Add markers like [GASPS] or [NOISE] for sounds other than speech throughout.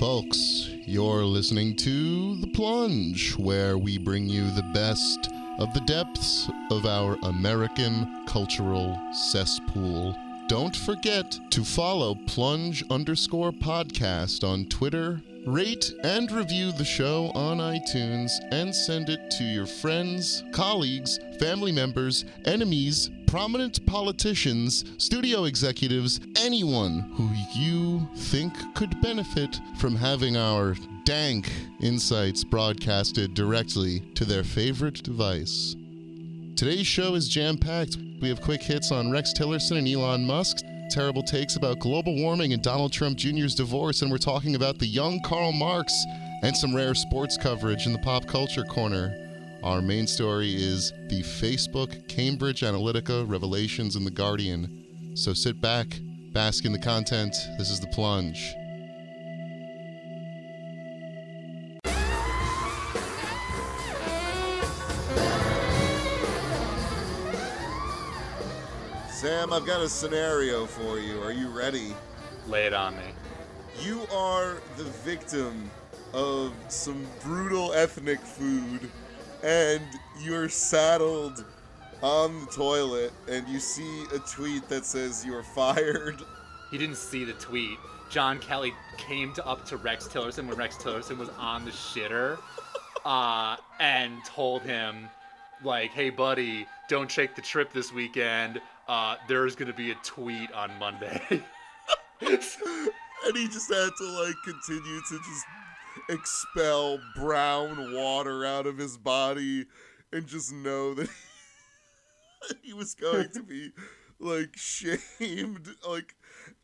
folks. You're listening to The Plunge, where we bring you the best of the depths of our American cultural cesspool. Don't forget to follow Plunge underscore podcast on Twitter, rate and review the show on iTunes, and send it to your friends, colleagues, family members, enemies, prominent politicians, studio executives, anyone who you think could benefit from having our dank insights broadcasted directly to their favorite device. Today's show is jam packed. We have quick hits on Rex Tillerson and Elon Musk, terrible takes about global warming and Donald Trump Jr.'s divorce, and we're talking about the young Karl Marx and some rare sports coverage in the pop culture corner. Our main story is the Facebook Cambridge Analytica revelations in The Guardian. So sit back, bask in the content. This is The Plunge. Sam, I've got a scenario for you. Are you ready? Lay it on me. You are the victim of some brutal ethnic food, and you're saddled on the toilet, and you see a tweet that says you are fired. He didn't see the tweet. John Kelly came to, up to Rex Tillerson when Rex Tillerson was on the shitter, uh, and told him, like, "Hey, buddy, don't take the trip this weekend. Uh, there's gonna be a tweet on Monday." [LAUGHS] and he just had to like continue to just expel brown water out of his body and just know that [LAUGHS] he was going to be like shamed like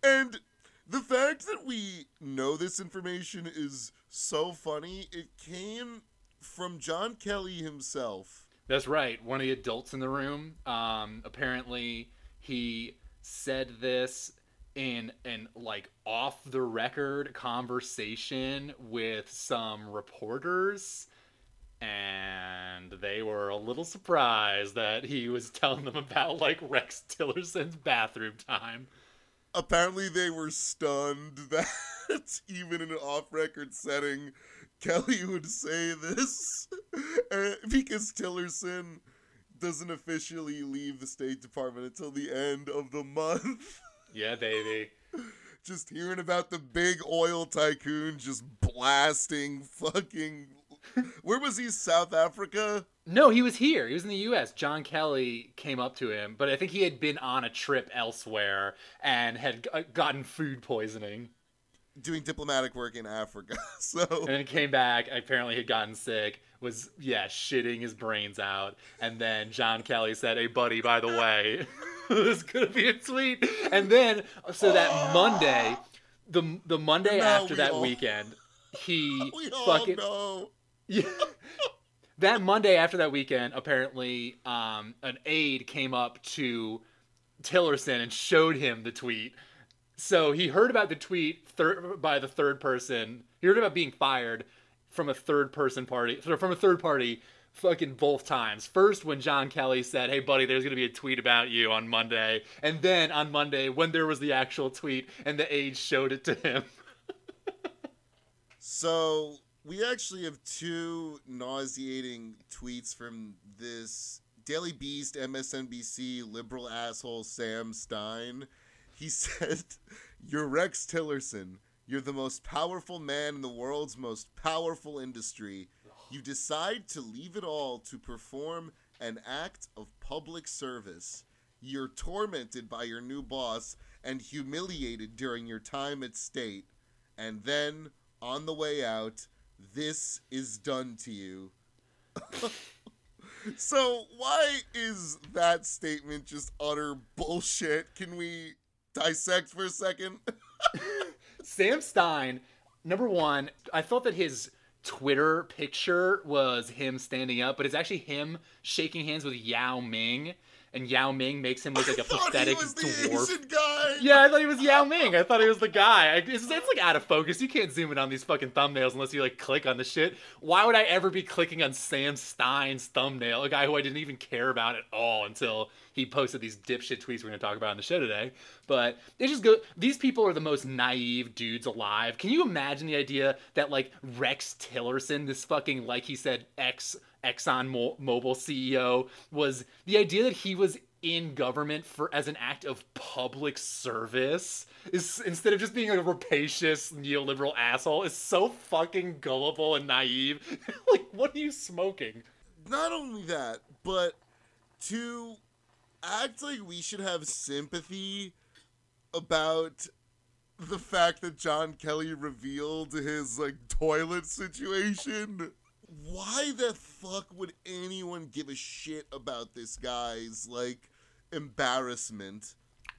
and the fact that we know this information is so funny it came from John Kelly himself That's right. One of the adults in the room. Um, apparently, he said this in an like off the record conversation with some reporters, and they were a little surprised that he was telling them about like Rex Tillerson's bathroom time. apparently they were stunned [LAUGHS] that even in an off-record setting kelly would say this uh, [LAUGHS] because tillerson doesn't officially leave the state department until the end of the month [LAUGHS] Yeah, baby. just hearing about the big oil tycoon just blasting fucking where was he south africa No, he was here. He was in the U.S. John Kelly came up to him, but I think he had been on a trip elsewhere and had uh, gotten food poisoning, doing diplomatic work in africa [LAUGHS] so and then came back. Apparently, had gotten sick. Was yeah, shitting his brains out. And then John Kelly said, "Hey, buddy, by the way, [LAUGHS] [LAUGHS] there's gonna be a tweet." And then so that Monday, the the Monday Now after we that all- weekend, he [LAUGHS] we fucking [LAUGHS] Yeah. that Monday after that weekend, apparently, um, an aide came up to Tillerson and showed him the tweet. So he heard about the tweet thir- by the third person. He heard about being fired from a third person party, from a third party, fucking both times. First, when John Kelly said, "Hey, buddy, there's gonna be a tweet about you on Monday," and then on Monday when there was the actual tweet and the aide showed it to him. [LAUGHS] So we actually have two nauseating tweets from this Daily Beast MSNBC liberal asshole Sam Stein. He [LAUGHS] said, You're Rex Tillerson. You're the most powerful man in the world's most powerful industry. You decide to leave it all to perform an act of public service. You're tormented by your new boss and humiliated during your time at state. And then, on the way out, this is done to you. [LAUGHS] so, why is that statement just utter bullshit? Can we dissect for a second? [LAUGHS] Sam Stein, number one, I thought that his Twitter picture was him standing up, but it's actually him shaking hands with Yao Ming. and Yao Ming makes him look like a [LAUGHS] pathetic he was the dwarf. Yeah, I thought he was Yao Ming. I thought he was the guy. It's, it's like out of focus. You can't zoom in on these fucking thumbnails unless you like click on the shit. Why would I ever be clicking on Sam Stein's thumbnail, a guy who I didn't even care about at all until he posted these dipshit tweets we're gonna talk about on the show today? But they just go. These people are the most naive dudes alive. Can you imagine the idea that like Rex Tillerson, this fucking like he said ex Exxon Mo- Mobil CEO, was the idea that he was in government for as an act of public service is instead of just being a rapacious neoliberal asshole is so fucking gullible and naive. [LAUGHS] like, what are you smoking? Not only that, but to act like we should have sympathy about the fact that John Kelly revealed his like toilet situation. Why the fuck would anyone give a shit about this guy's like embarrassment?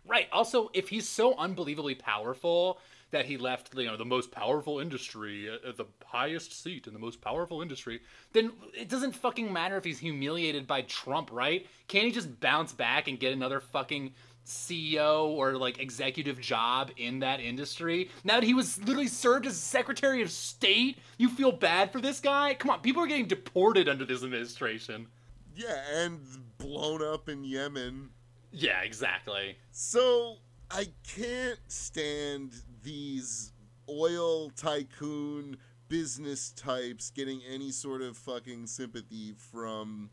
Right. Also, if he's so unbelievably powerful that he left, you know, the most powerful industry at at the highest seat in the most powerful industry, then it doesn't fucking matter if he's humiliated by Trump, right? Can't he just bounce back and get another fucking CEO or like executive job in that industry? Now that he was literally served as Secretary of State, you feel bad for this guy? Come on, people are getting deported under this administration. Yeah, and blown up in Yemen. Yeah, exactly. So I can't stand these oil tycoon business types getting any sort of fucking sympathy from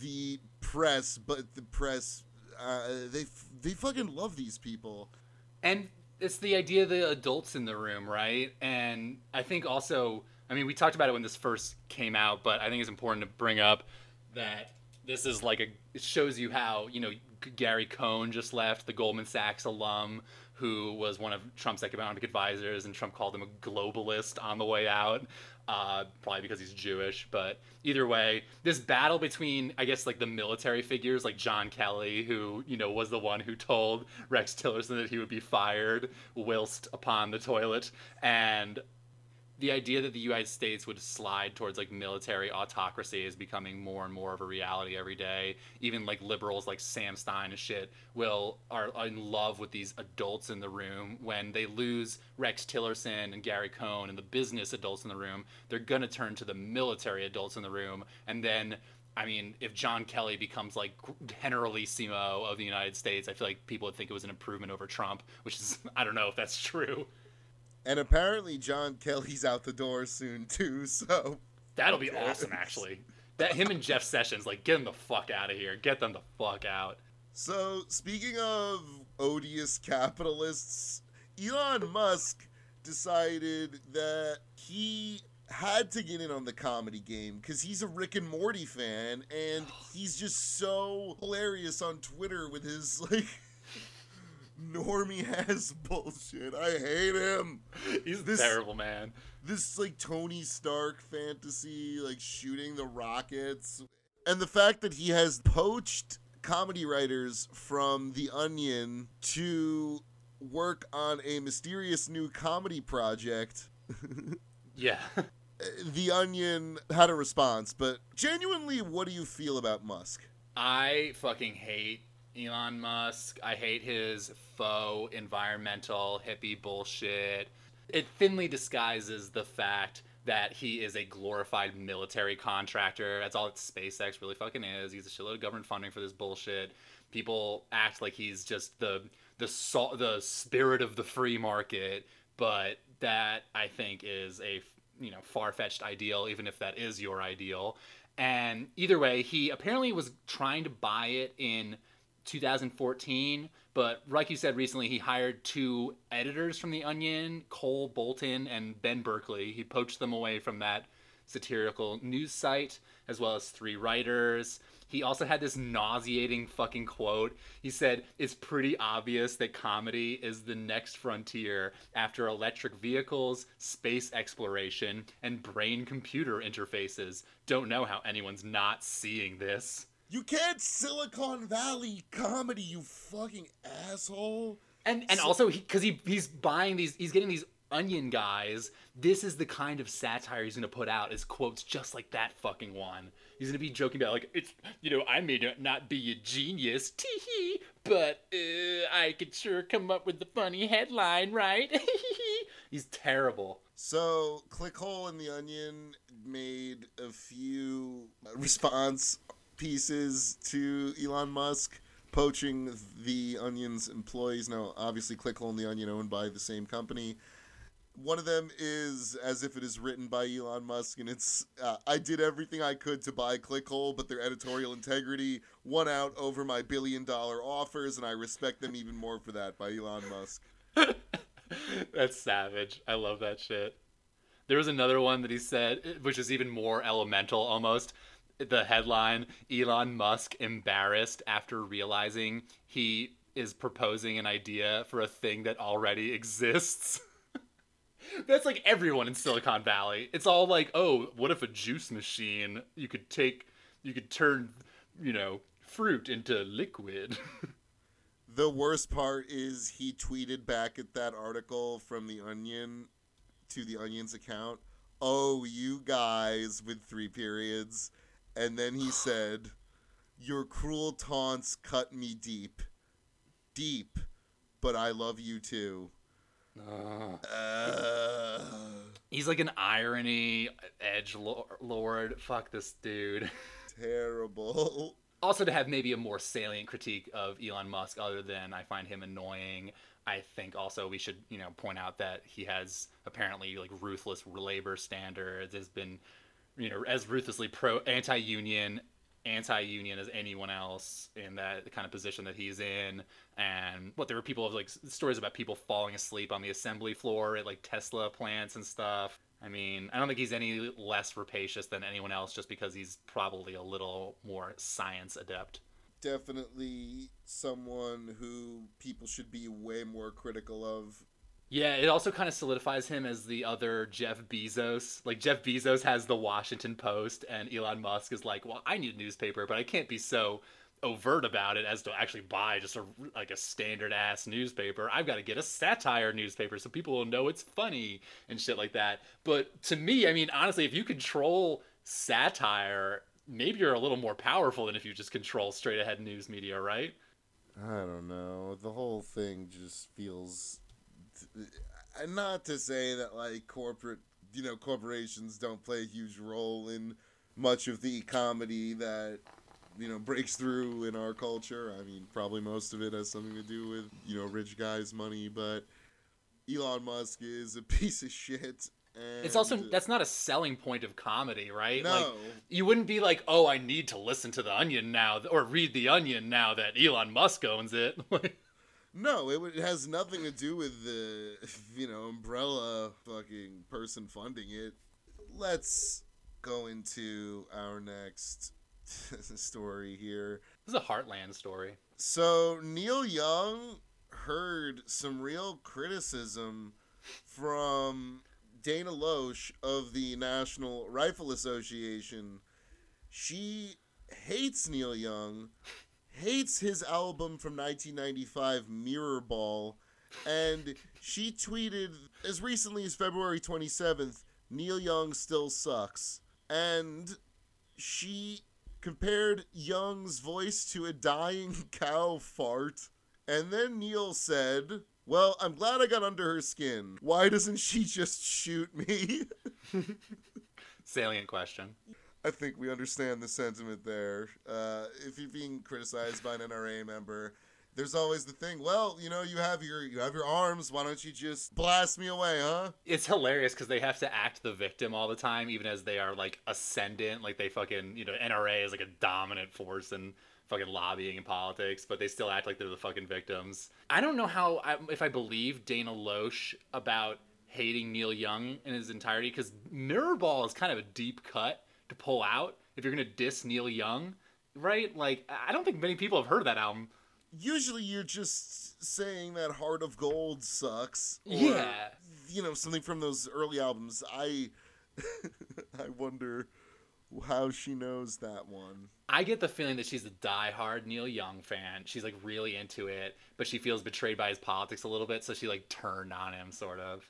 the press, but the press uh, they they fucking love these people. And it's the idea of the adults in the room, right? And I think also, I mean, we talked about it when this first came out, but I think it's important to bring up that this is like a, it shows you how, you know, Gary Cohn just left, the Goldman Sachs alum who was one of Trump's economic advisors, and Trump called him a globalist on the way out, uh, probably because he's Jewish. But either way, this battle between, I guess, like the military figures, like John Kelly, who you know was the one who told Rex Tillerson that he would be fired whilst upon the toilet, and the idea that the United States would slide towards like military autocracy is becoming more and more of a reality every day. Even like liberals like Sam Stein and shit will are in love with these adults in the room. When they lose Rex Tillerson and Gary Cohn and the business adults in the room, they're gonna turn to the military adults in the room, and then. I mean, if John Kelly becomes like generalissimo of the United States, I feel like people would think it was an improvement over Trump, which is [LAUGHS] I don't know if that's true. And apparently John Kelly's out the door soon too. So That'll be awesome, actually. That him and Jeff Sessions, like, get them the fuck out of here. Get them the fuck out. So, speaking of odious capitalists, Elon Musk decided that he had to get in on the comedy game because he's a Rick and Morty fan and [SIGHS] he's just so hilarious on Twitter with his, like, normie ass [LAUGHS] bullshit. I hate him. He's This- terrible, man. This, like, Tony Stark fantasy, like, shooting the rockets. And the fact that he has poached comedy writers from The Onion to work on a mysterious new comedy project. [LAUGHS] Yeah. [LAUGHS] the Onion had a response, but genuinely, what do you feel about Musk? I fucking hate Elon Musk. I hate his faux environmental hippie bullshit. It thinly disguises the fact that he is a glorified military contractor. That's all that SpaceX really fucking is. He's a shitload of government funding for this bullshit. People act like he's just the the sol- the spirit of the free market, but that I think is a you know far-fetched ideal even if that is your ideal. And either way, he apparently was trying to buy it in 2014, but like you said recently, he hired two editors from The Onion, Cole Bolton and Ben Berkley. He poached them away from that satirical news site, as well as three writers. He also had this nauseating fucking quote. He said, It's pretty obvious that comedy is the next frontier after electric vehicles, space exploration, and brain computer interfaces. Don't know how anyone's not seeing this. You can't Silicon Valley comedy, you fucking asshole. And and So- also because he, he's buying these he's getting these onion guys. This is the kind of satire he's gonna put out is quotes just like that fucking one. He's gonna be joking about like it's you know I may not be a genius, tee hee, but uh, I could sure come up with the funny headline, right? [LAUGHS] He's terrible. So, Clickhole and the Onion made a few response pieces to Elon Musk poaching the Onion's employees. Now, obviously, Clickhole and the Onion owned by the same company. One of them is as if it is written by Elon Musk, and it's uh, I did everything I could to buy Clickhole, but their editorial integrity won out over my billion dollar offers, and I respect them even more for that by Elon Musk. [LAUGHS] That's savage. I love that shit. There was another one that he said, which is even more elemental almost. The headline Elon Musk embarrassed after realizing he is proposing an idea for a thing that already exists. [LAUGHS] That's like everyone in Silicon Valley. It's all like, oh, what if a juice machine you could take, you could turn, you know, fruit into liquid. [LAUGHS] The worst part is he tweeted back at that article from The Onion to The Onion's account, Oh, you guys, with three periods. And then he said, Your cruel taunts cut me deep. Deep. But I love you too. Uh, He's like an irony edge lord. Fuck this dude. terrible. also to have maybe a more salient critique of Elon Musk other than I find him annoying. I think also we should, you know, point out that he has apparently like ruthless labor standards, has been, you know, as ruthlessly pro anti-union, anti-union as anyone else in that kind of position that he's in. And what there were people of like stories about people falling asleep on the assembly floor at like Tesla plants and stuff. I mean, I don't think he's any less rapacious than anyone else just because he's probably a little more science adept. Definitely someone who people should be way more critical of. Yeah, it also kind of solidifies him as the other Jeff Bezos. Like Jeff Bezos has the Washington Post and Elon Musk is like, "Well, I need a newspaper, but I can't be so overt about it as to actually buy just a like a standard ass newspaper. I've got to get a satire newspaper so people will know it's funny and shit like that. But to me, I mean, honestly, if you control satire, maybe you're a little more powerful than if you just control straight ahead news media, right? I don't know. The whole thing just feels not to say that like corporate, you know, corporations don't play a huge role in much of the comedy that you know [LAUGHS] breaks through in our culture. I mean, probably most of it has something to do with you know rich guys' money, but Elon Musk is a [LAUGHS] piece of shit. And it's also that's not a selling point of comedy, right? No. Like you wouldn't be like, "Oh, I need to listen to the Onion now or read the Onion now that Elon Musk owns it." [LAUGHS] no, it, it has nothing to do with the [LAUGHS] you know umbrella fucking person funding it. Let's go into our next [LAUGHS] story here. This is a Heartland story. So Neil Young heard some real criticism from Dana Loesch of the National Rifle Association. She hates Neil Young, hates his album from 1995, Mirror Ball, and she tweeted as recently as February 27th, Neil Young still sucks. And she compared Young's voice to a dying [LAUGHS] cow fart. And then Neil said, Well, I'm glad I got under her skin. Why doesn't she just shoot me? [LAUGHS] Salient question. I think we understand the sentiment there. Uh, if you're being criticized by an NRA member, there's always the thing. Well, you know, you have your you have your arms. Why don't you just blast me away, huh? It's hilarious because they have to act the victim all the time, even as they are like ascendant. Like they fucking you know NRA is like a dominant force and fucking lobbying and politics, but they still act like they're the fucking victims. I don't know how I, if I believe Dana Loesch about hating Neil Young in his entirety because Mirrorball is kind of a deep cut to pull out if you're gonna diss Neil Young, right? Like I don't think many people have heard of that album usually you're just saying that Heart of Gold sucks. Or, yeah. You know, something from those early albums. I [LAUGHS] I wonder how she knows that one. I get the feeling that she's a die-hard Neil Young fan. She's like really into it, but she feels betrayed by his politics a little bit, so she like turned on him sort of.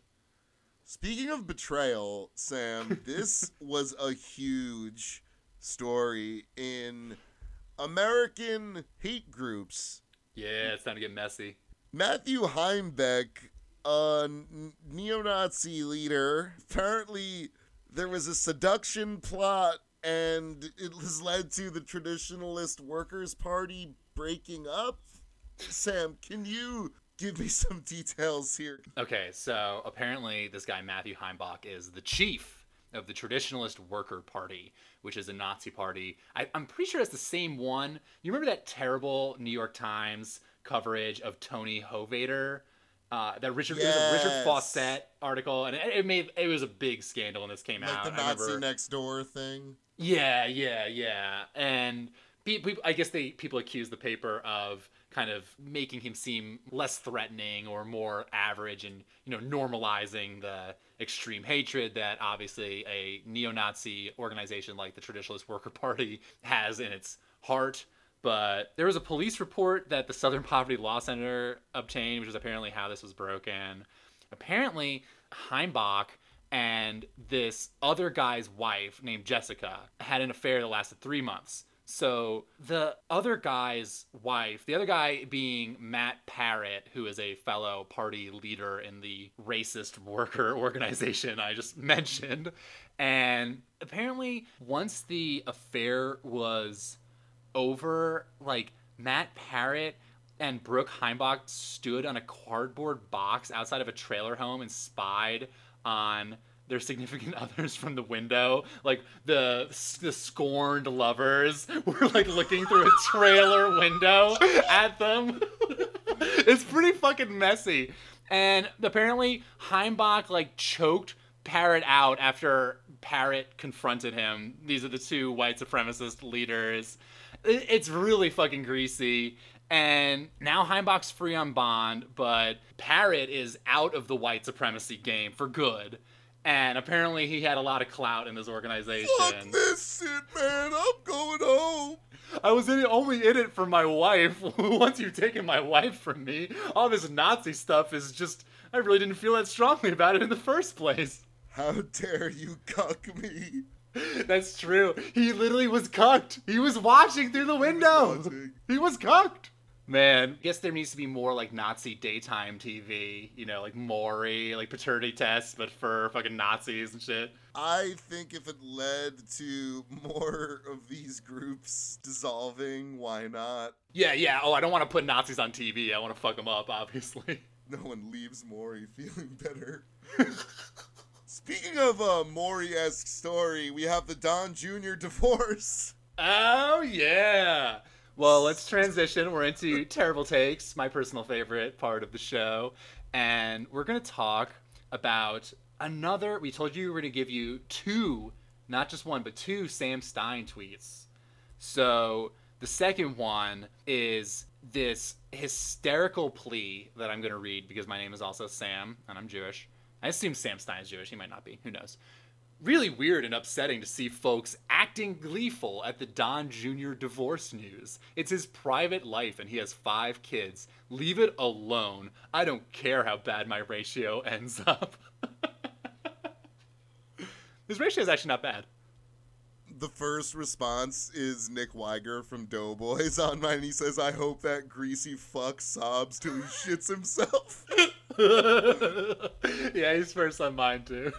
Speaking of betrayal, Sam, [LAUGHS] this was a huge story in American hate groups. Yeah, it's time to get messy. Matthew Heimbach, a neo Nazi leader, apparently there was a seduction plot and it has led to the Traditionalist Workers' Party breaking up. Sam, can you give me some details here? Okay, so apparently this guy Matthew Heimbach is the chief of the Traditionalist Worker Party, which is a Nazi party. I, am pretty sure it's the same one. You remember that terrible New York Times coverage of Tony Hovater? Uh, that Richard yes. it was a Richard Fausset article, and it, it, made it was a big scandal when this came like out. the Nazi next door thing. Yeah, yeah, yeah, and people, I guess they people accused the paper of kind of making him seem less threatening or more average and you know normalizing the extreme hatred that obviously a neo-nazi organization like the traditionalist worker [LAUGHS] party has in its heart. But there was a police report that the southern poverty law center obtained which is apparently how this was broken. Apparently heimbach and this other guy's wife named jessica had an affair that lasted three months so the other guy's wife, the other guy being Matt Parrott, who is a fellow party leader in the racist worker [LAUGHS] organization I just mentioned. And apparently, once the affair was over, like Matt Parrott and Brooke Heimbach stood on a cardboard box outside of a trailer home and spied on their significant [LAUGHS] others from the window. Like the the scorned lovers [LAUGHS] were like looking through a trailer window at them. [LAUGHS] it's pretty fucking messy. And apparently Heimbach like choked Parrott out after Parrott confronted him. These are the two white supremacist leaders. It's really fucking greasy. And now Heimbach's free on bond, but Parrott is out of the white supremacy game for good and apparently he had a lot of clout in this organization. Fuck this shit, man! I'm going home. I was in it, only in it for my wife. [LAUGHS] Once you've taken my wife from me, all this Nazi stuff is just. I really didn't feel that strongly about it in the first place. How dare you cuck me? That's true. He literally was cucked. He was watching through the window. He was cucked. Man, I guess there needs to be more like Nazi daytime TV, you know, like Maury, like paternity tests, but for fucking Nazis and shit. I think if it led to more of these groups dissolving, why not? Yeah, yeah. Oh, I don't want to put Nazis on TV. I want to fuck them up, obviously. [LAUGHS] No one leaves Maury feeling better. [LAUGHS] Speaking of a Maury-esque story, we have the Don Jr. divorce. Oh yeah. Well, let's transition. We're into terrible takes, my personal favorite part of the show, and we're gonna talk about another. We told you we were gonna give you two, not just one, but two Sam Stein tweets. So the second one is this hysterical plea that I'm gonna read because my name is also Sam and I'm Jewish. I assume Sam Stein is Jewish. He might not be. Who knows? Really weird and upsetting to see folks acting gleeful at the Don Jr. divorce news. It's his private life and he has five kids. Leave it alone. I don't care how bad my ratio [LAUGHS] ends up. [LAUGHS] his ratio is actually not bad. The first response is Nick Wiger from Doughboys [LAUGHS] on mine. He says, I hope that greasy fuck sobs till he shits himself. yeah, he's first on mine too.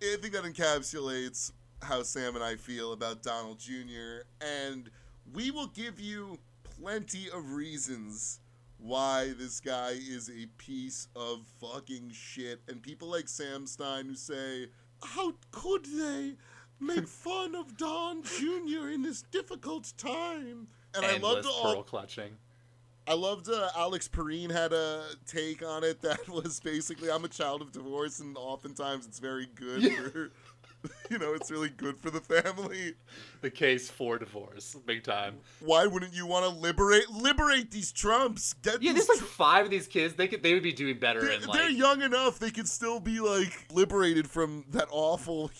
I think that encapsulates how Sam and I feel about Donald Jr. And we will give you plenty of reasons why this guy is a piece of fucking shit. And people like Sam Stein who say, How could they make [LAUGHS] fun of Don Jr. in this difficult time? And Endless I love the all clutching. I loved uh, Alex Pareene had a take on it that [LAUGHS] was basically I'm a child of divorce and oftentimes it's very good yeah. for [LAUGHS] you know it's really good for the family. The case for divorce, big time. Why wouldn't you want to liberate liberate these Trumps? Get yeah, there's like five of these kids. They could they would be doing better. They're, in, like... they're young enough. They could still be like liberated from that awful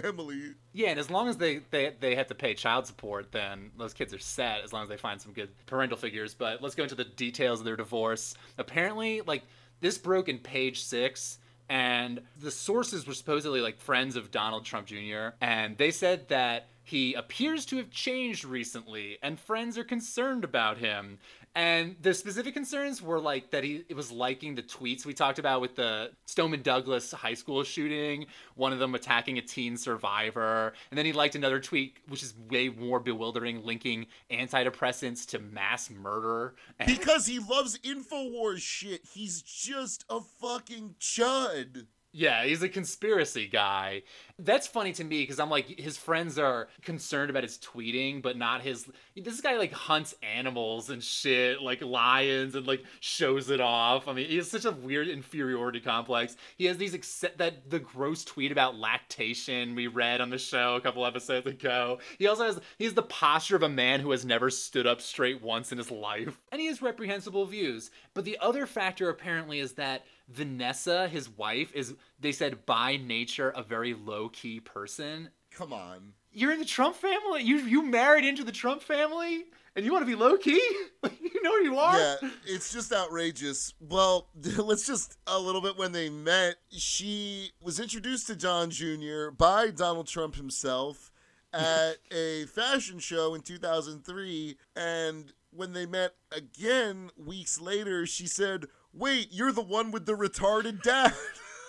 family. Yeah, and as long as they, they they have to pay child support, then those kids are set. As long as they find some good parental figures. But let's go into the details of their divorce. Apparently, like this broke in page six. And the sources were supposedly like friends of Donald Trump Jr. And they said that he appears to have changed recently, and friends are concerned about him. And the specific concerns were like that he it was liking the tweets we talked about with the Stoneman Douglas high school shooting, one of them attacking a teen survivor, and then he liked another tweet which is way more bewildering, linking antidepressants to mass murder. And Because he loves InfoWars shit. He's just a fucking chud. Yeah, he's a conspiracy guy. That's funny to me because I'm like, his friends are concerned about his tweeting, but not his. This guy like hunts animals and shit, like lions, and like shows it off. I mean, he has such a weird inferiority complex. He has these except that the gross tweet about lactation we read on the show a couple episodes ago. He also has he has the posture of a man who has never stood up straight once in his life, and he has reprehensible views. But the other factor apparently is that Vanessa, his wife, is they said by nature a very low key person. Come on. You're in the Trump family. You you married into the Trump family, and you want to be low key. [LAUGHS] you know who you are. Yeah, it's just outrageous. Well, [LAUGHS] let's just a little bit when they met. She was introduced to Don Jr. by Donald Trump himself [LAUGHS] at a fashion show in 2003. And when they met again weeks later, she said, Wait, you're the one with the retarded dad.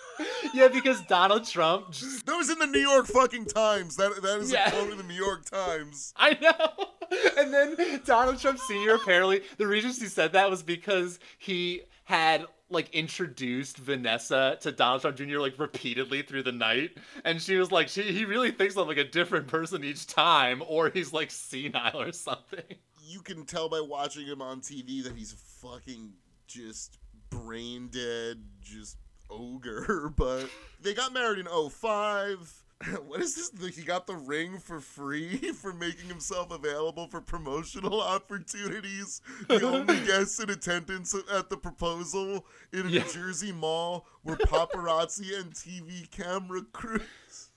[LAUGHS] yeah, because Donald Trump. Just, that was in the New York fucking Times. That that is Yeah. a quote in the New York Times. I know. [LAUGHS] And then Donald Trump Sr. apparently the reason he said that was because he had like introduced Vanessa to Donald Trump Jr. like repeatedly through the night, and she was like, she, he really thinks I'm like a different person each time, or he's like senile or something. You can tell by watching him on TV that he's fucking just brain dead, just ogre. [LAUGHS] But they got married in 05. [LAUGHS] What is this? He got the ring for free [LAUGHS] for making himself available for promotional opportunities. The only guest in attendance at the proposal in a Yeah. New Jersey mall were paparazzi and TV camera crews.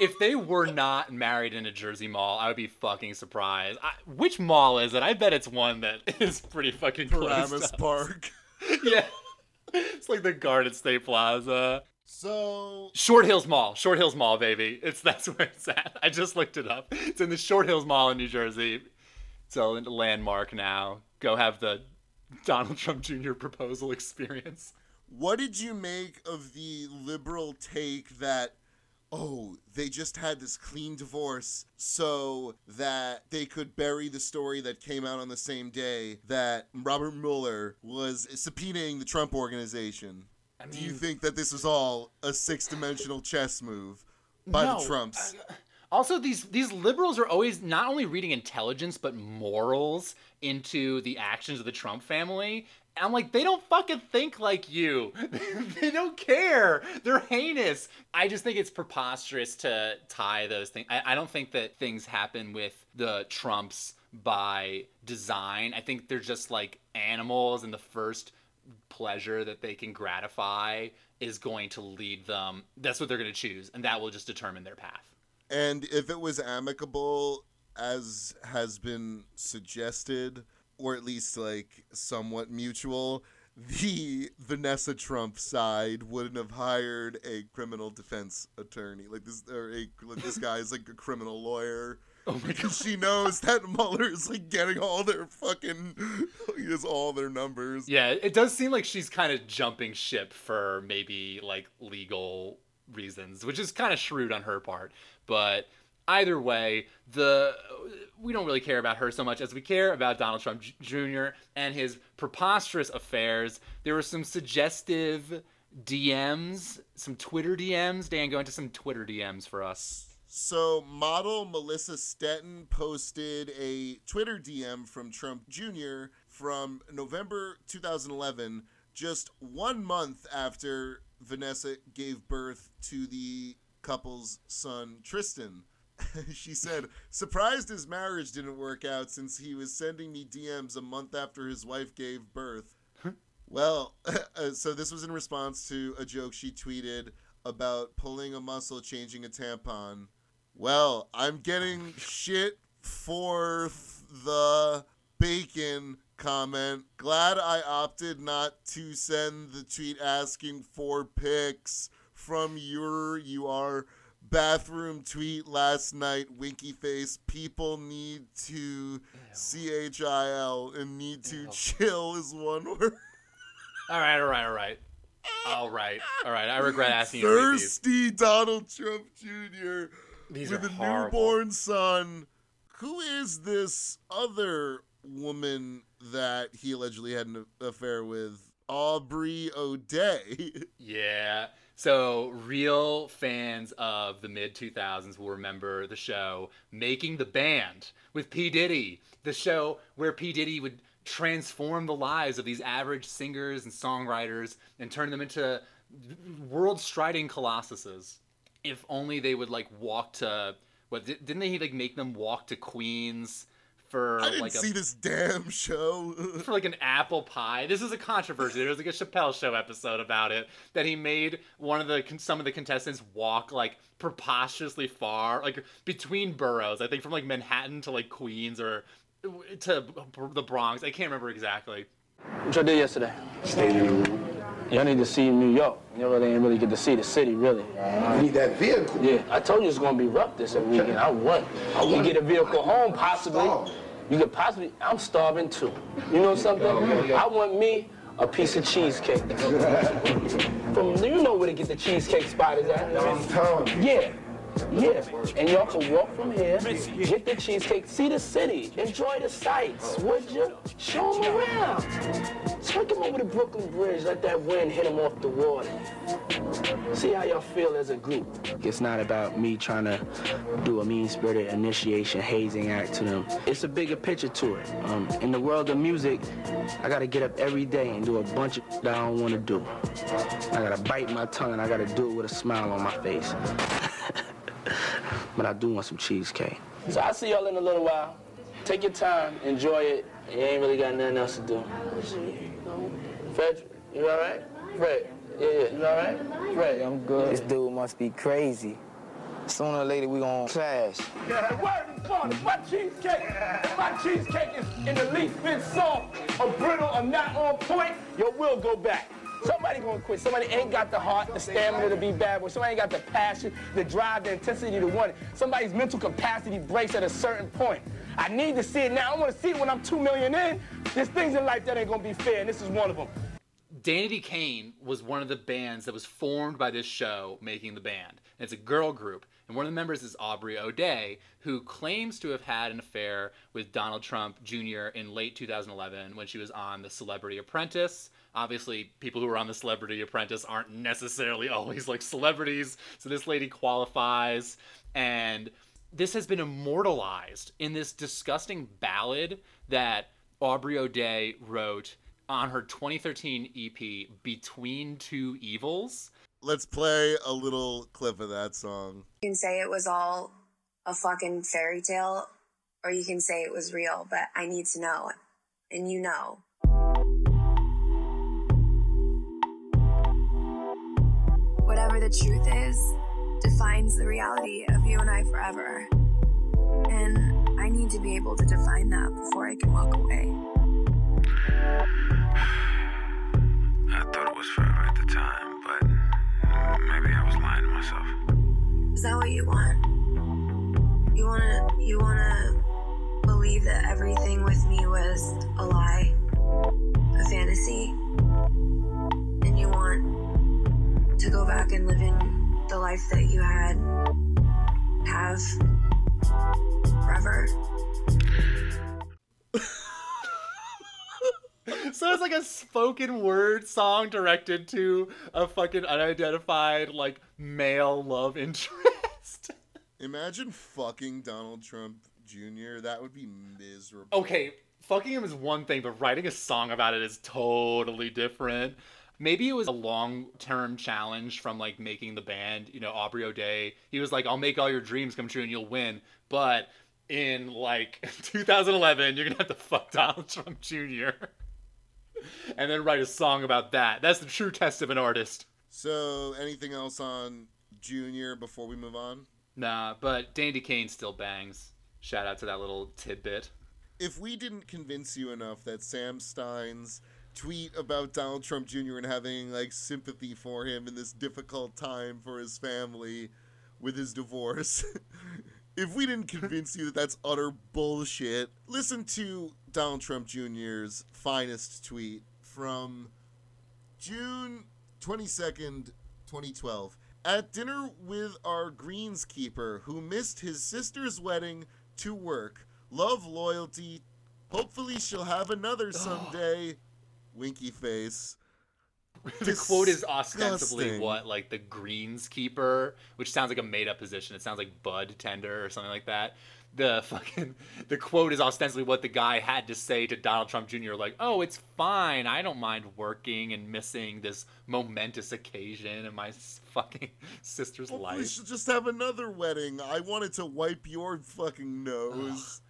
If they were not married in a Jersey mall, I would be fucking surprised. I, which mall is it? I bet it's one that is pretty fucking close. Paramus to- Park. [LAUGHS] yeah. It's like the Garden State Plaza. So Short Hills Mall. Short Hills Mall, baby. It's that's where it's at. I just looked it up. It's in the Short Hills Mall in New Jersey. It's a landmark now. Go have the Donald Trump Jr. proposal experience. What did you make of the liberal take that, oh, they just had this clean divorce so that they could bury the story that came out on the same day that Robert Mueller was subpoenaing the Trump organization? I Do you think that this was all a six dimensional chess move by No, the Trumps? Uh, also, these these liberals are always not only reading intelligence but morals into the actions of the Trump family. I'm like, they don't fucking think like you. [LAUGHS] they don't care. They're heinous. I just think it's preposterous to tie those things. I, I don't think that things happen with the Trumps by design. I think they're just like animals, and the first pleasure that they can gratify is going to lead them. That's what they're going to choose, and that will just determine their path. And if it was amicable, as has been suggested, or at least like somewhat mutual, the Vanessa Trump side wouldn't have hired a criminal defense attorney. Like this, or a like this guy is like a criminal lawyer. Oh my god. Because she knows that Mueller is like getting all their fucking, he has all their numbers. Yeah, it does seem like she's kind of jumping ship for maybe like legal reasons, which is kind of shrewd on her part. But either way, the we don't really care about her so much as we care about Donald Trump Jr. and his preposterous affairs. There were some suggestive DMs, some Twitter DMs. Dan, go into some Twitter DMs for us. So, model Melissa Stetten posted a Twitter DM from Trump Jr. from November 2011, just one month after Vanessa gave birth to the couple's son, Tristan. [LAUGHS] she said, surprised his marriage didn't work out since he was sending me DMs a month after his wife gave birth. Well, [LAUGHS] uh, so this was in response to a joke she tweeted about pulling a muscle, changing a tampon. Well, I'm getting shit for the bacon comment. Glad I opted not to send the tweet asking for pics from your you are bathroom tweet last night, winky face. People need to C H I L and need to Ew. chill is one word. All right, all right, all right. All right, all right. I regret asking you to read these. Thirsty Donald Trump Jr. These with a horrible. newborn son. Who is this other woman that he allegedly had an affair with? Aubrey O'Day. [LAUGHS] Yeah. So, real fans of the mid 2000s will remember the show Making the Band with P. Diddy. The show where P. Diddy would transform the lives of these average singers and songwriters and turn them into world striding colossuses. If only they would like walk to what didn't they like make them walk to Queens for I didn't like a see this damn show. [LAUGHS] for like an apple pie. This is a controversy. There was like a Chappelle show episode about it that he made one of the some of the contestants walk like preposterously far, like between boroughs. I think from like Manhattan to like Queens or to the Bronx. I can't remember exactly. What y'all did yesterday? Stayed in the room. Y'all need to see New York. You really didn't really get to see the city, really. You need that vehicle. Yeah, I told you it's gonna be rough this weekend. I won. You can get a vehicle home, possibly. You could possibly. I'm starving too. You know something? I want me a piece of cheesecake. [LAUGHS] From you know where to get the cheesecake spot is at? Downtown. Yeah. Yeah, and y'all can walk from here, get the cheesecake, see the city, enjoy the sights, would you? Show them around. Take them over the Brooklyn Bridge, let that wind hit them off the water. See how y'all feel as a group. It's not about me trying to do a mean-spirited initiation hazing act to them. It's a bigger picture to it. Um, in the world of music, I gotta get up every day and do a bunch of that I don't wanna do. I gotta bite my tongue and I gotta do it with a smile on my face. [LAUGHS] but I do want some cheesecake. So I'll see y'all in a little while. Take your time, enjoy it. You ain't really got nothing else to do. Fred, you all right? Fred, yeah, yeah, you all right? Fred, I'm good. This dude must be crazy. Sooner or later we gonna clash. Yeah, word is born. If my cheesecake, if my cheesecake is in the least bit soft or brittle or not on point, your will go back. Somebody gonna quit. Somebody ain't got the heart, the stamina to be bad boy. Somebody ain't got the passion, the drive, the intensity to want it. Somebody's mental capacity breaks at a certain point. I need to see it now. I wanna see it when I'm two million in. There's things in life that ain't gonna be fair, and this is one of them. Danity Kane was one of the bands that was formed by this show, Making the Band. And it's a girl group. And one of the members is Aubrey O'Day, who claims to have had an affair with Donald Trump Jr. in late 2011 when she was on The Celebrity Apprentice. Obviously, people who are on The Celebrity Apprentice aren't necessarily [LAUGHS] always like celebrities. So this lady qualifies. And this has been immortalized in this disgusting ballad that Aubrey O'Day wrote on her 2013 EP, Between Two Evils. Let's play a little clip of that song. You can say it was all a fucking fairy tale, or you can say it was real, but I need to know. And you know. Whatever the truth is defines the reality of you and I forever. And I need to be able to define that before I can walk away. I thought it was forever at the time, but maybe I was lying to myself. Is that what you want? You wanna you wanna believe that everything with me was a lie, a fantasy, and you want to go back and live in the life that you had have forever. So it's like a spoken word song directed to a fucking unidentified, like, male love interest. Imagine fucking Donald Trump Jr. That would be miserable. okay, fucking him is one thing, but writing a song about it is totally different. Maybe it was a long term challenge from like making the band. You know, Aubrey O'Day, he was like, I'll make all your dreams come true and you'll win. But in like [LAUGHS] 2011, you're gonna have to fuck Donald Trump Jr. [LAUGHS] and then write a song about that. That's the true test of an artist. So, anything else on Junior before we move on? Nah, but Danity Kane still bangs. Shout out to that little tidbit. If we didn't convince you enough that Sam Stein's tweet about Donald Trump Jr. and having like sympathy for him in this difficult time for his family with his divorce. [LAUGHS] if we didn't convince you that that's utter bullshit, listen to Donald Trump Jr.'s finest tweet from June 22nd, 2012. At dinner with our greenskeeper who missed his sister's wedding to work. Love, loyalty. Hopefully she'll have another [GASPS] someday. Winky face. [LAUGHS] the quote is ostensibly what like the greenskeeper which sounds like a made-up position. It sounds like bud tender or something like that. The fucking the quote is ostensibly what the guy had to say to donald trump jr like oh it's fine. I don't mind working and missing this momentous occasion in my fucking [LAUGHS] sister's Hopefully life. she'll just have another wedding. I wanted to wipe your fucking nose.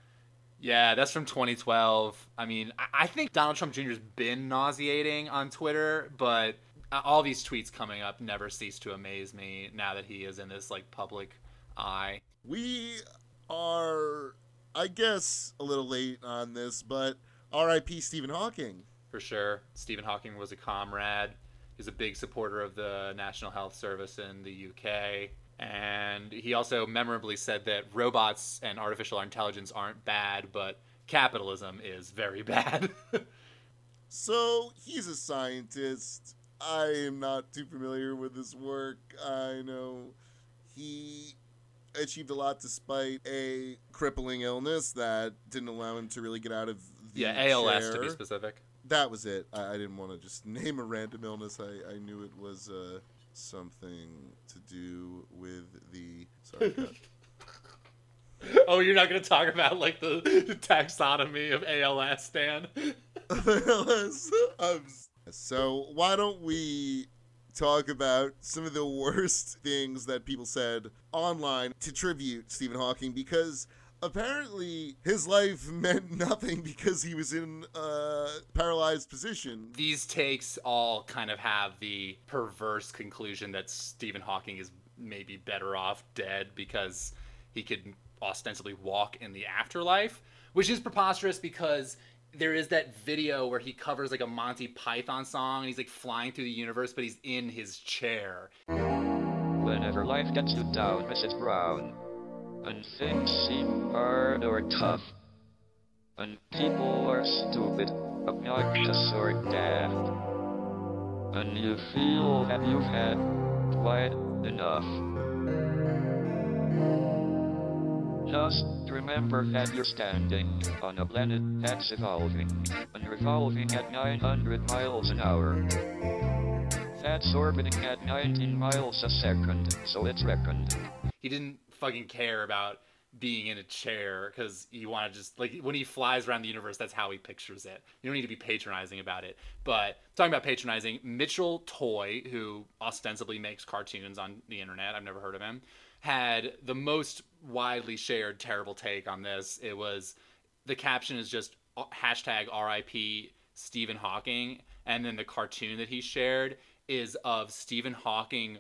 Yeah, that's from 2012. I mean, I- think Donald Trump Jr.'s been nauseating on Twitter, but uh, all these tweets coming up never cease to amaze me now that he is in this like public eye. We are, I guess, a little late on this, but R.I.P. Stephen Hawking. For sure. Stephen Hawking was a comrade. He's a big supporter of the National Health Service in the UK. And he also memorably said that robots and artificial intelligence aren't bad, but capitalism is very [LAUGHS] bad. So he's a scientist. I am not too familiar with his work. I know he achieved a lot despite a crippling illness that didn't allow him to really get out of the yeah, ALS to be specific. That was it. I, I didn't want to just [LAUGHS] name a random illness. I, I knew it was uh, something to do with the. Sorry, cut. [LAUGHS] Oh, you're not going to talk about like the, the taxonomy of ALS, Dan. [LAUGHS] ALS. Um, so why don't we talk about some of the worst things that people said online to tribute Stephen Hawking because apparently his life [LAUGHS] meant nothing because he was in a paralyzed position. These takes all kind of have the perverse conclusion that Stephen Hawking is maybe better off dead because he could ostensibly walk in the afterlife, which is preposterous because there is that video where he covers like a Monty Python song and he's like flying through the universe, but he's in his chair. Whenever life gets you down, Mrs. Brown, and things seem hard or tough, and people are stupid, obnoxious, or daft, and you feel that you've had quite enough. Just remember that you're standing on a planet that's evolving and revolving at 900 miles an hour. That's orbiting at 19 miles a second, so it's reckoned. He didn't fucking care about being in a chair because you want to just like when he flies around the universe that's how he pictures it. You don't need to be patronizing about it. But talking about patronizing mitchell toy who ostensibly makes cartoons on the internet i've never heard of him had the most widely shared terrible take on this. It was the caption is just uh, hashtag rip stephen hawking and then the cartoon that he shared is of stephen hawking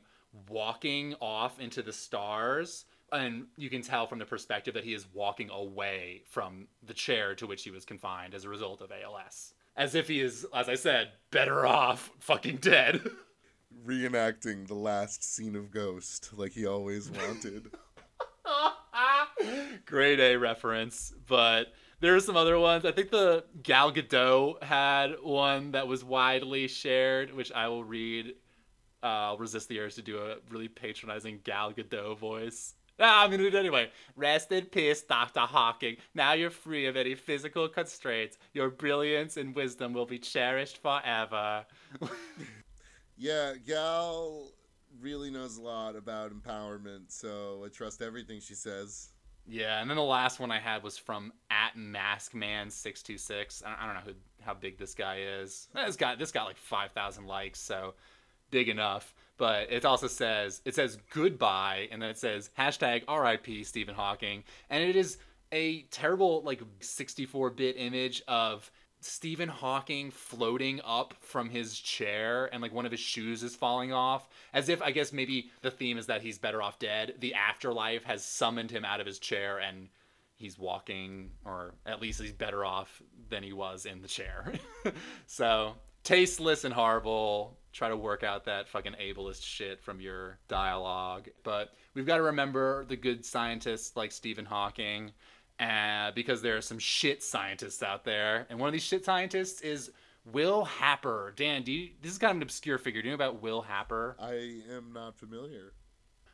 walking off into the stars and you can tell from the perspective that he is walking away from the chair to which he was confined as a result of ALS. As if he is, as I said, better off [LAUGHS] fucking dead. Reenacting the last scene of Ghost like he always wanted. [LAUGHS] Grade A reference, but there are some other ones. I think the Gal Gadot had one that was widely shared, which I will read. Uh, I'll resist the urge to do a really patronizing Gal Gadot voice. [LAUGHS] Ah, I'm gonna do it anyway. Rest in peace, Dr. Hawking. Now you're free of any physical constraints. Your brilliance and wisdom will be cherished forever. [LAUGHS] yeah, Gal really knows a lot about empowerment, so I trust everything she says. Yeah, and then the last one I had was from at Maskman626. I I don't know who, how big this guy is. This got this got like 5,000 likes, so big enough. But it also says it says goodbye, and then it says hashtag RIP Stephen Hawking, and it is a terrible like 64-bit image of Stephen Hawking floating up from his chair and like one of his shoes is falling off as if I guess maybe the theme is that he's better off dead. The afterlife has summoned him out of his chair and he's walking or at least he's better off than he was in the chair. [LAUGHS] so, tasteless and horrible. Try to work out that fucking ableist shit from your dialogue. But we've got to remember the good scientists like Stephen Hawking, uh, because there are some shit scientists out there. And one of these shit scientists is Will Happer. Dan, do you, this is kind of an obscure figure. Do you know about Will Happer? I am not familiar.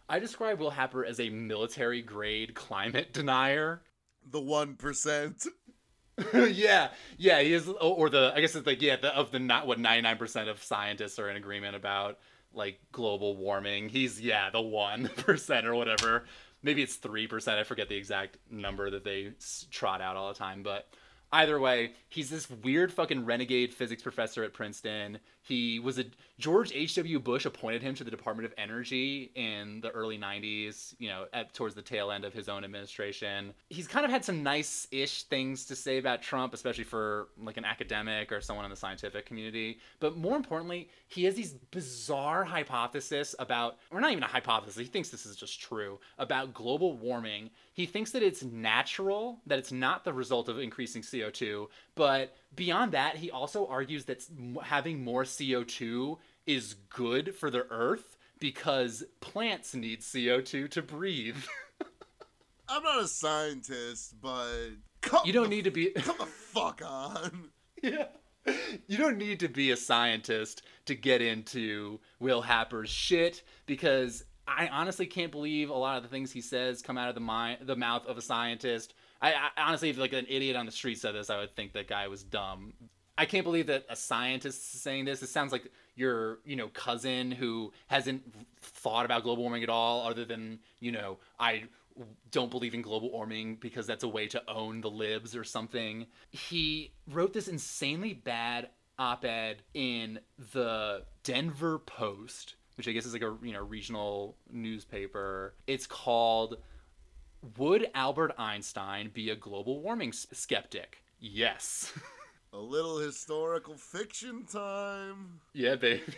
I describe Will Happer as a military grade climate denier. The one percent. [LAUGHS] [LAUGHS] yeah, yeah, he is, or the I guess it's like yeah, the, of the not what ninety nine percent of scientists are in agreement about like global warming. He's yeah the one [LAUGHS] percent or whatever. Maybe it's three percent. I forget the exact number that they trot out all the time, but either way, he's this weird fucking renegade physics professor at Princeton. He was a George H.W. Bush appointed him to the Department of Energy in the early 90s, you know, at, towards the tail end of his own administration. He's kind of had some nice-ish things to say about Trump, especially for like an academic or someone in the scientific community. But more importantly, he has these bizarre hypotheses about, or not even a hypothesis, he thinks this is just true, about global warming. He thinks that it's natural, that it's not the result of increasing CO2, but beyond that, he also argues that having more CO2 is good for the earth because plants need CO2 to breathe. [LAUGHS] I'm not a scientist, but come you don't need to be come the fuck on. [LAUGHS] yeah. You don't need to be a scientist to get into Will Happer's shit because I honestly can't believe a lot of the things he says come out of the mind, the mouth of a scientist. I, I honestly, if like an idiot on the street said this, I would think that guy was dumb. I can't believe that a scientist is saying this. It sounds like your, you know, cousin who hasn't thought about global warming at all, other than, you know, I don't believe in global warming because that's a way to own the libs or something. He wrote this insanely bad op-ed in the Denver Post, which I guess is like a you know regional newspaper. It's called "Would Albert Einstein be a global warming s- skeptic?" Yes. [LAUGHS] A little historical fiction time. Yeah, baby. [LAUGHS]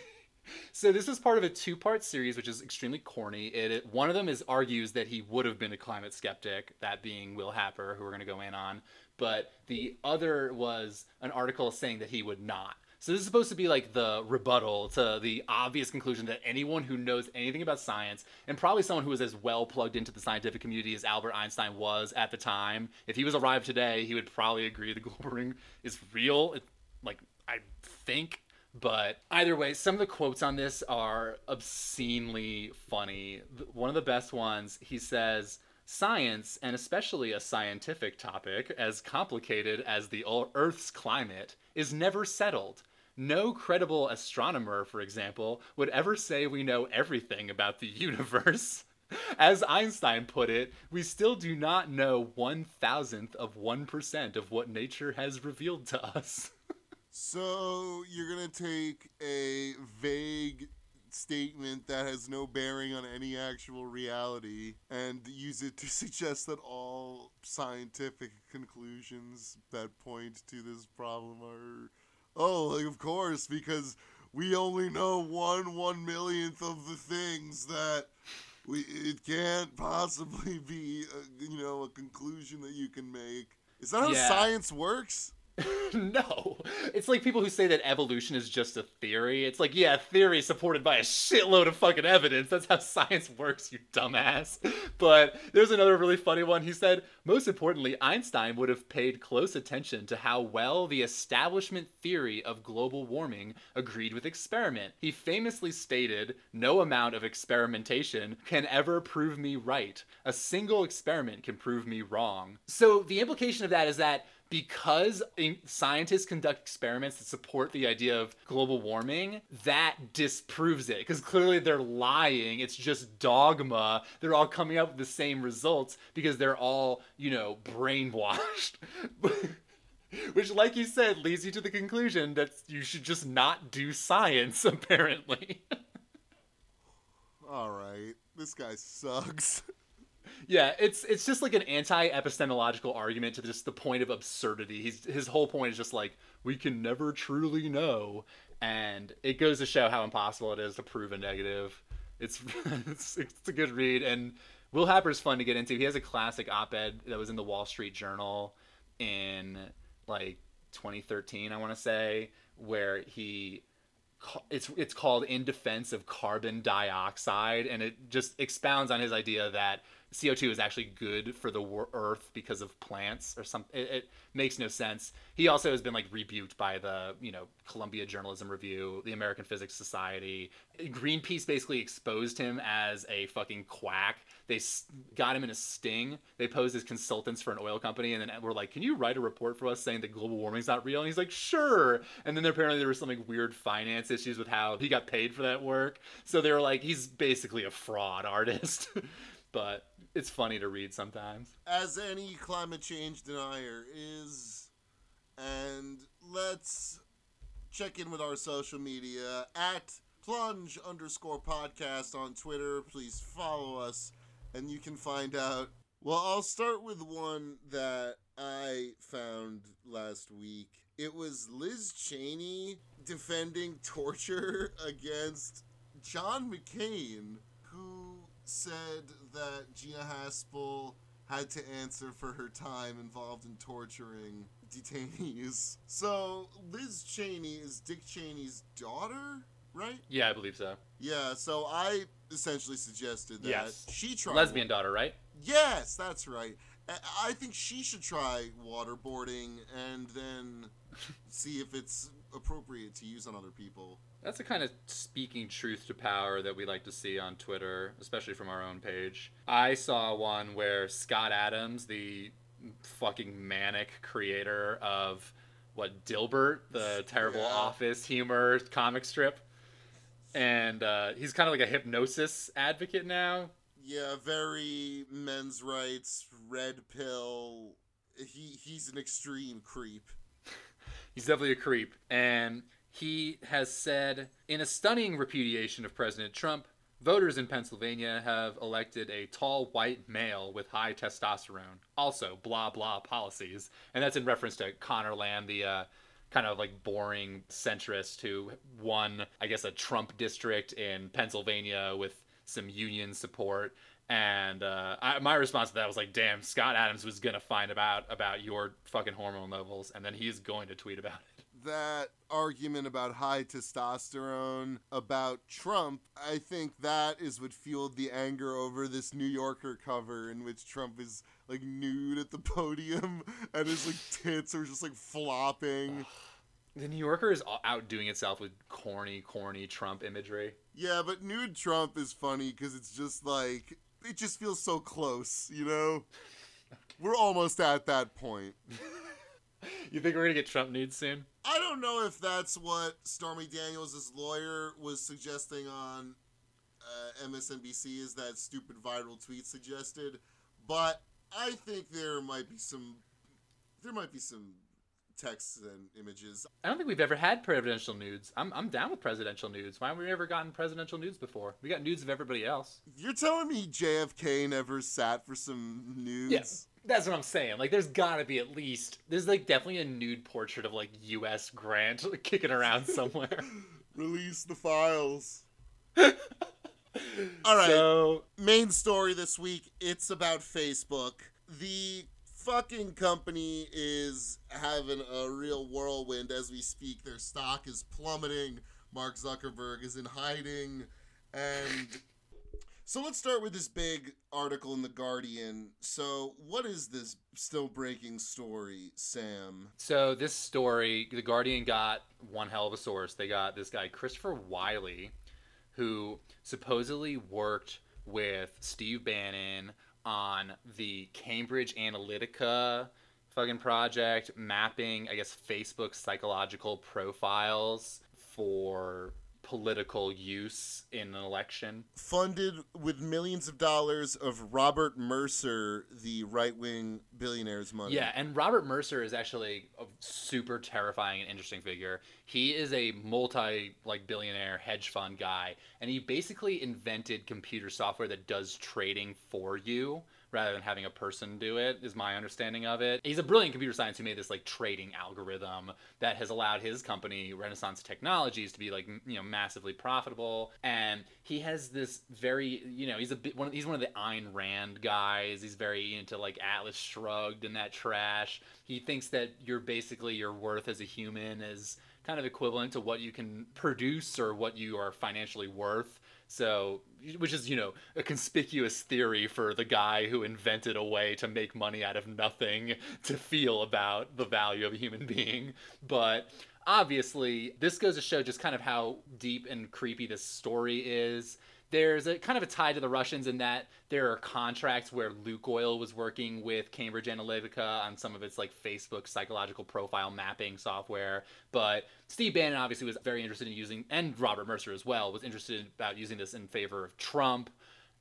So this is part of a two-part series, which is extremely corny. It, it- one of them is argues that he would have been a climate skeptic, that being Will Happer, who we're going to go in on. But the other was an article saying that he would not. So this is supposed to be like the rebuttal to the obvious conclusion that anyone who knows anything about science, and probably someone who is as well plugged into the scientific community as Albert Einstein was at the time, if he was alive today, he would probably agree the global [LAUGHS] warming is real. It, like I think but either way, some of the quotes on this are obscenely funny. One of the best ones, he says, Science, and especially a scientific topic as complicated as the Earth's climate, is never settled. No credible astronomer, for example, would ever say we know everything about the [LAUGHS] universe. As Einstein put it, we still do not know one thousandth of 1% of what nature has revealed to us. So you're gonna take a vague statement that has no bearing on any actual reality and use it to [LAUGHS] suggest that all scientific conclusions that point to this problem are oh like of course because we only know one one millionth of the things that we it can't possibly be a, you know a conclusion that you can make is that how Yeah. science works [LAUGHS] no. It's like people who say that evolution is just a theory. It's like, yeah, theory supported by a shitload of fucking evidence. That's how [LAUGHS] science works, you dumbass. But there's another really funny one. He said, most importantly, Einstein would have paid close attention to how well the establishment theory of global warming agreed with experiment. He famously stated, no amount of experimentation can ever prove me right. A single experiment can prove me wrong. So the implication of that is that because scientists conduct experiments that support the idea of global warming, that disproves it. Because clearly they're lying. It's just dogma. They're all coming up with the same results because they're all, you know, brainwashed. [LAUGHS] Which, like you said, leads you to the conclusion that you should just not do science, [LAUGHS] apparently. all right this guy sucks [LAUGHS] Yeah, it's it's just like an anti-epistemological argument to just the point of absurdity. He's his whole point is just like we can never truly know, and it goes to show how impossible it is to prove a negative. It's [LAUGHS] it's, it's a good read, and Will Happer's fun to get into. He has a classic op-ed that was in the Wall Street Journal in like 2013, I want to say, where he it's it's called in defense of carbon dioxide and it just expounds on his idea that CO2 is actually good for the wor- earth because of plants or something it, it makes no sense. He also has been like rebuked by the you know Columbia Journalism Review the American Physics Society. Greenpeace basically exposed him as a fucking quack. They got him in a sting. They posed as consultants for an oil company and then were like can you write a report for us saying that global warming's not real? And he's like sure. And then apparently there was some like weird finance issues with how he got paid for that work. So they were like he's basically a fraud artist. [LAUGHS] But it's funny to read sometimes as any climate change denier is. And let's check in with our social media at plunge underscore podcast on Twitter. Please follow us and you can find out. Well, I'll start with one that I found last week. It was Liz Cheney defending torture [LAUGHS] against John McCain, who said that Gina Haspel had to answer for her time involved in torturing detainees. So, Liz Cheney is Dick Cheney's daughter, right? yeah I believe so Yeah, so I essentially suggested that Yes. she try lesbian daughter right Yes, that's right. I- I think she should try waterboarding and then [LAUGHS] see if it's appropriate to use on other people. That's the kind of speaking truth to power that we like to see on Twitter, especially from our own page. I saw one where Scott Adams, the fucking manic creator of what Dilbert, the [LAUGHS] terrible Yeah. office humor comic strip, and uh, he's kind of like a hypnosis advocate now. Yeah, very men's rights, red pill. He he's an extreme creep. [LAUGHS] He's definitely a creep. And he has said, in a stunning repudiation of President Trump, voters in Pennsylvania have elected a tall white male with high testosterone. Also, blah, blah policies. And that's in reference to Conor Lamb, the uh, kind of like boring centrist who won, I guess, a Trump district in Pennsylvania with some union support. And uh, I, my response to that was like, "Damn, Scott Adams was gonna find about about your fucking hormone levels, and then he's going to tweet about it." That argument about high testosterone about Trump, I think that is what fueled the anger over this New Yorker cover in which Trump is like nude at the [LAUGHS] podium and his like tits are just like flopping. [SIGHS] The New Yorker is outdoing itself with corny, corny Trump imagery. Yeah, but nude Trump is funny because it's just like it just feels so close, you know. [LAUGHS] We're almost at that point. [LAUGHS] [LAUGHS] You think we're gonna get Trump nudes soon? I don't know if that's what Stormy Daniels' lawyer was suggesting on uh, MSNBC, is that stupid viral tweet suggested, but I think there might be some, there might be some texts and images. I don't think we've ever had presidential nudes. I'm, I'm down with presidential nudes. Why haven't we ever gotten presidential nudes before? We got nudes of everybody else. You're telling me JFK never sat for some nudes? Yes. That's what I'm saying. Like, there's gotta be at least there's like definitely a nude portrait of like U.S. Grant [LAUGHS] kicking around [LAUGHS] somewhere. Release the files. [LAUGHS] All right. So main story this week it's about facebook the fucking company is having a real whirlwind as we speak their stock is plummeting mark zuckerberg is in hiding and so let's start with this big article in the guardian so what is this still breaking story sam So this story, the Guardian got one hell of a source. They got this guy Christopher Wylie, who supposedly worked with Steve Bannon on the Cambridge Analytica fucking project, mapping, I guess, Facebook psychological profiles for political use in an election. funded with millions of dollars of robert mercer the right-wing billionaire's money Yeah, and Robert Mercer is actually a super terrifying and interesting figure. He is a multi like billionaire hedge fund guy, and he basically invented computer software that does trading for you rather than having a person do it is my understanding of it. He's a brilliant computer scientist. Who made this like trading algorithm that has allowed his company renaissance technologies to be like you know massively profitable. And he has this very you know he's a bit one of, he's one of the Ayn Rand guys. He's very into like Atlas shrugged and that trash. He thinks that you're basically your worth as a human is kind of equivalent to what you can produce or what you are financially worth. So, which is, you know, a conspicuous theory for the guy who invented a way to make money out of nothing to feel about the value of a human being. But obviously, this goes to show just kind of how deep and creepy this story is there's a kind of a tie to the Russians in that there are contracts where Lukoil was working with Cambridge Analytica on some of its like Facebook psychological profile mapping software. But Steve Bannon obviously was very interested in using, and Robert Mercer as well was interested about using this in favor of Trump.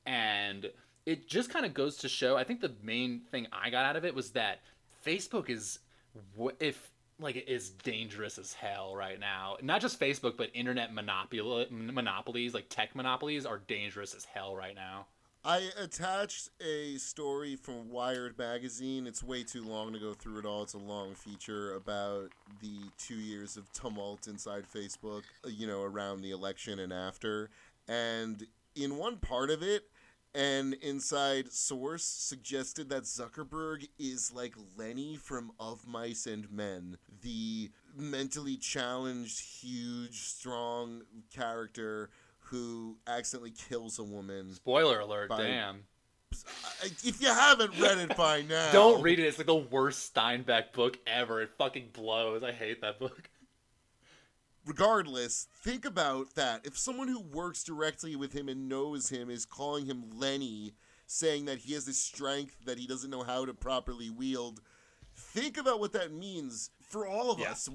And it just kind of goes to show. I think the main thing I got out of it was that Facebook is if like it is dangerous as hell right now. Not just Facebook, but internet monopoly monopolies, like tech monopolies, are dangerous as hell right now. I attached a story from Wired magazine. It's way too long to go through it all. It's a long feature about the two years of tumult inside Facebook, you know, around the election and after. And in one part of it, an inside source suggested that Zuckerberg is like Lenny from Of Mice and Men, the mentally challenged, huge, strong character who accidentally kills a woman. Spoiler alert, by, damn. If you haven't read it by [LAUGHS] now, don't read it. It's like the worst Steinbeck book ever. It fucking blows. I hate that book regardless, think about that. If someone who works directly with him and knows him is calling him Lenny, saying that he has this strength that he doesn't know how to properly wield, think about what that means for all of yeah. us.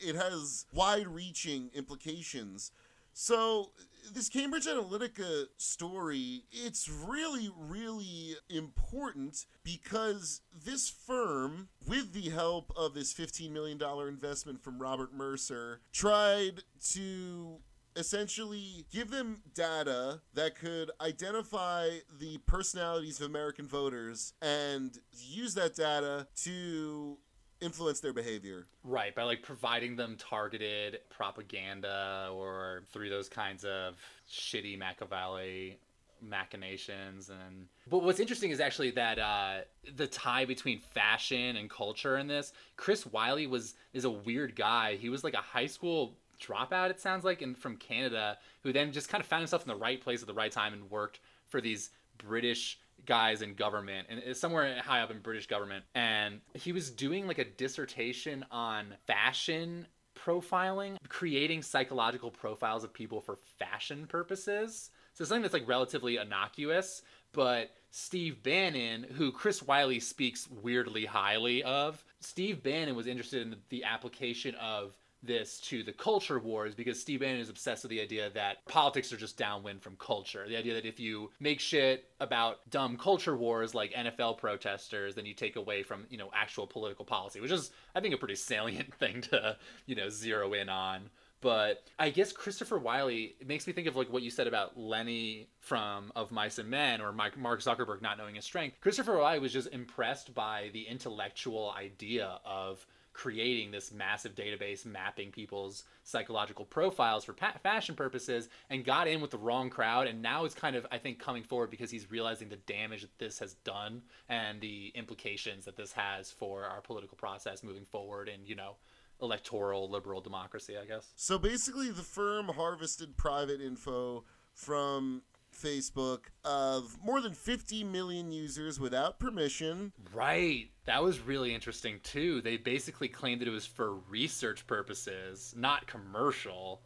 It has wide reaching implications. So, this Cambridge Analytica story, it's really, really important because this firm, with the help of this $15 million investment from Robert Mercer, tried to essentially give them data that could identify the personalities of American voters and use that data to influence their behavior. Right, by like providing them targeted propaganda or through those kinds of shitty Machiavelli machinations and but what's interesting is actually that uh the tie between fashion and culture in this chris wylie was is a weird guy he was like a high school dropout it sounds like and from canada who then just kind of found himself in the right place at the right time and worked for these british guys in government and it's somewhere high up in British government. And he was doing like a dissertation on fashion profiling, creating psychological profiles of people for fashion purposes. So something that's like relatively innocuous, but Steve Bannon, who Chris Wylie speaks weirdly highly of, Steve Bannon was interested in the application of this to the culture wars because Steve Bannon is obsessed with the idea that politics are just downwind from culture. The idea that if you make shit about dumb culture wars like NFL protesters, then you take away from, you know, actual political policy, which is, I think, a pretty [LAUGHS] salient thing to, you know, zero in on. But I guess Christopher Wylie it makes me think of like what you said about Lenny from Of Mice and Men or Mark Zuckerberg not knowing his strength. Christopher Wylie was just impressed by the intellectual idea of creating this massive database mapping people's psychological profiles for pa- fashion purposes and got in with the wrong crowd and now is kind of i think coming forward because he's realizing the damage that this has done and the implications that this has for our political process moving forward and you know electoral liberal democracy i guess. So basically the firm harvested private info from Facebook of more than 50 million users without permission. Right. That was really interesting too. They basically claimed that it was for research purposes, not commercial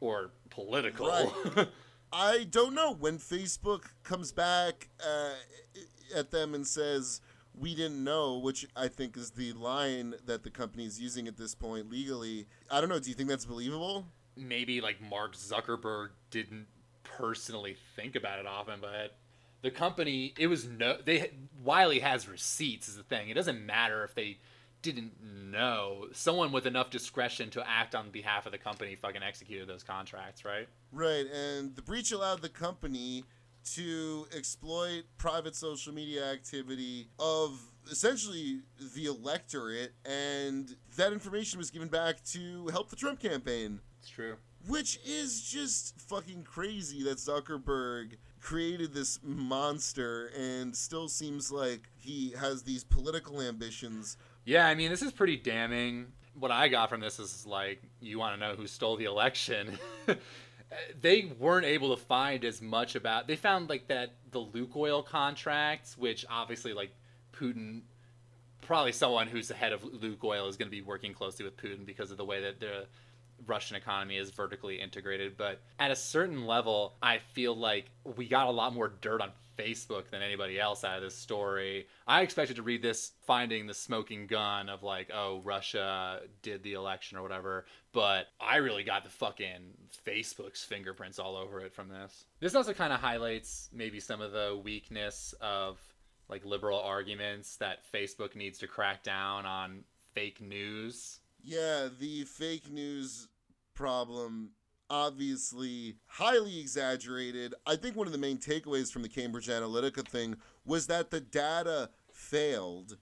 or political. Right. [LAUGHS] I don't know when Facebook comes back uh, at them and says we didn't know, which I think is the line that the company is using at this point legally. I don't know. Do you think that's believable? Maybe like Mark Zuckerberg didn't personally think about it often, but the company it was no they Wylie has receipts is the thing. It doesn't matter if they didn't know. Someone with enough discretion to act on behalf of the company fucking executed those contracts, right? Right, and the breach allowed the company to exploit private social media activity of essentially the electorate, and that information was given back to help the Trump campaign. It's true. Which is just fucking crazy that Zuckerberg created this monster and still seems like he has these political ambitions. Yeah, I mean, this is pretty damning. What I got from this is like, you want to know who stole the election. [LAUGHS] they weren't able to find as much about. They found like that the Lukoil contracts, which obviously like Putin, probably someone who's the head of Lukoil is going to be working closely with Putin because of the way that the Russian economy is vertically integrated. But at a certain level, I feel like we got a lot more dirt on Facebook than anybody else out of this story. I expected to read this finding the smoking gun of like, oh, Russia did the election or whatever, but I really got the fucking Facebook's fingerprints all over it from this. This also kind of highlights maybe some of the weakness of like liberal arguments that Facebook needs to crack down on fake news. Yeah, the fake news problem obviously highly exaggerated. I think one of the main takeaways from the Cambridge Analytica thing was that the data failed.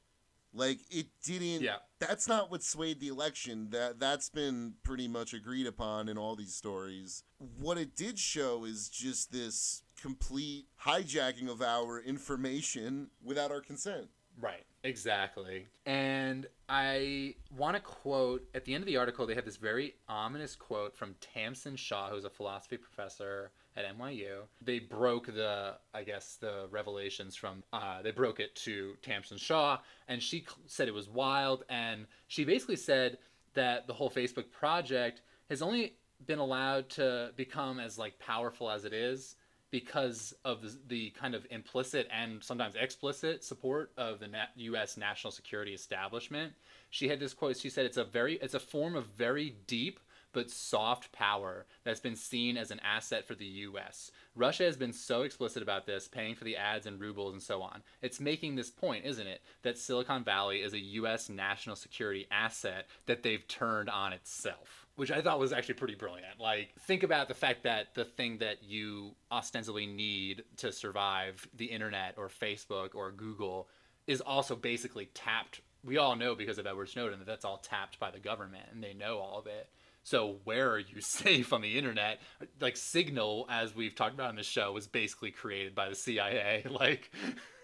Like it didn't Yeah. that's not what swayed the election. That that's been pretty much agreed upon in all these stories. What it did show is just this complete hijacking of our information without our consent. Right. Exactly. And I want to quote at the end of the article, they have this very ominous quote from Tamsin Shaw, who's a philosophy professor at NYU. They broke the, I guess, the revelations from, uh, they broke it to Tamsin Shaw, and she said it was wild. And she basically said that the whole Facebook project has only been allowed to become as like powerful as it is because of the, kind of implicit and sometimes explicit support of the U.S. national security establishment. She had this quote. She said, "It's a very, it's a form of very deep but soft power that's been seen as an asset for the U.S. Russia has been so explicit about this, paying for the ads and rubles and so on. It's making this point, isn't it, that Silicon Valley is a U.S. national security asset that they've turned on itself." Which I thought was actually pretty brilliant. Like, think about the fact that the thing that you ostensibly need to survive the internet or Facebook or Google is also basically tapped. We all know because of Edward Snowden that that's all tapped by the government and they know all of it. So where are you [LAUGHS] safe on the internet? Like Signal, as we've talked about on the show, was basically created by the CIA. [LAUGHS] Like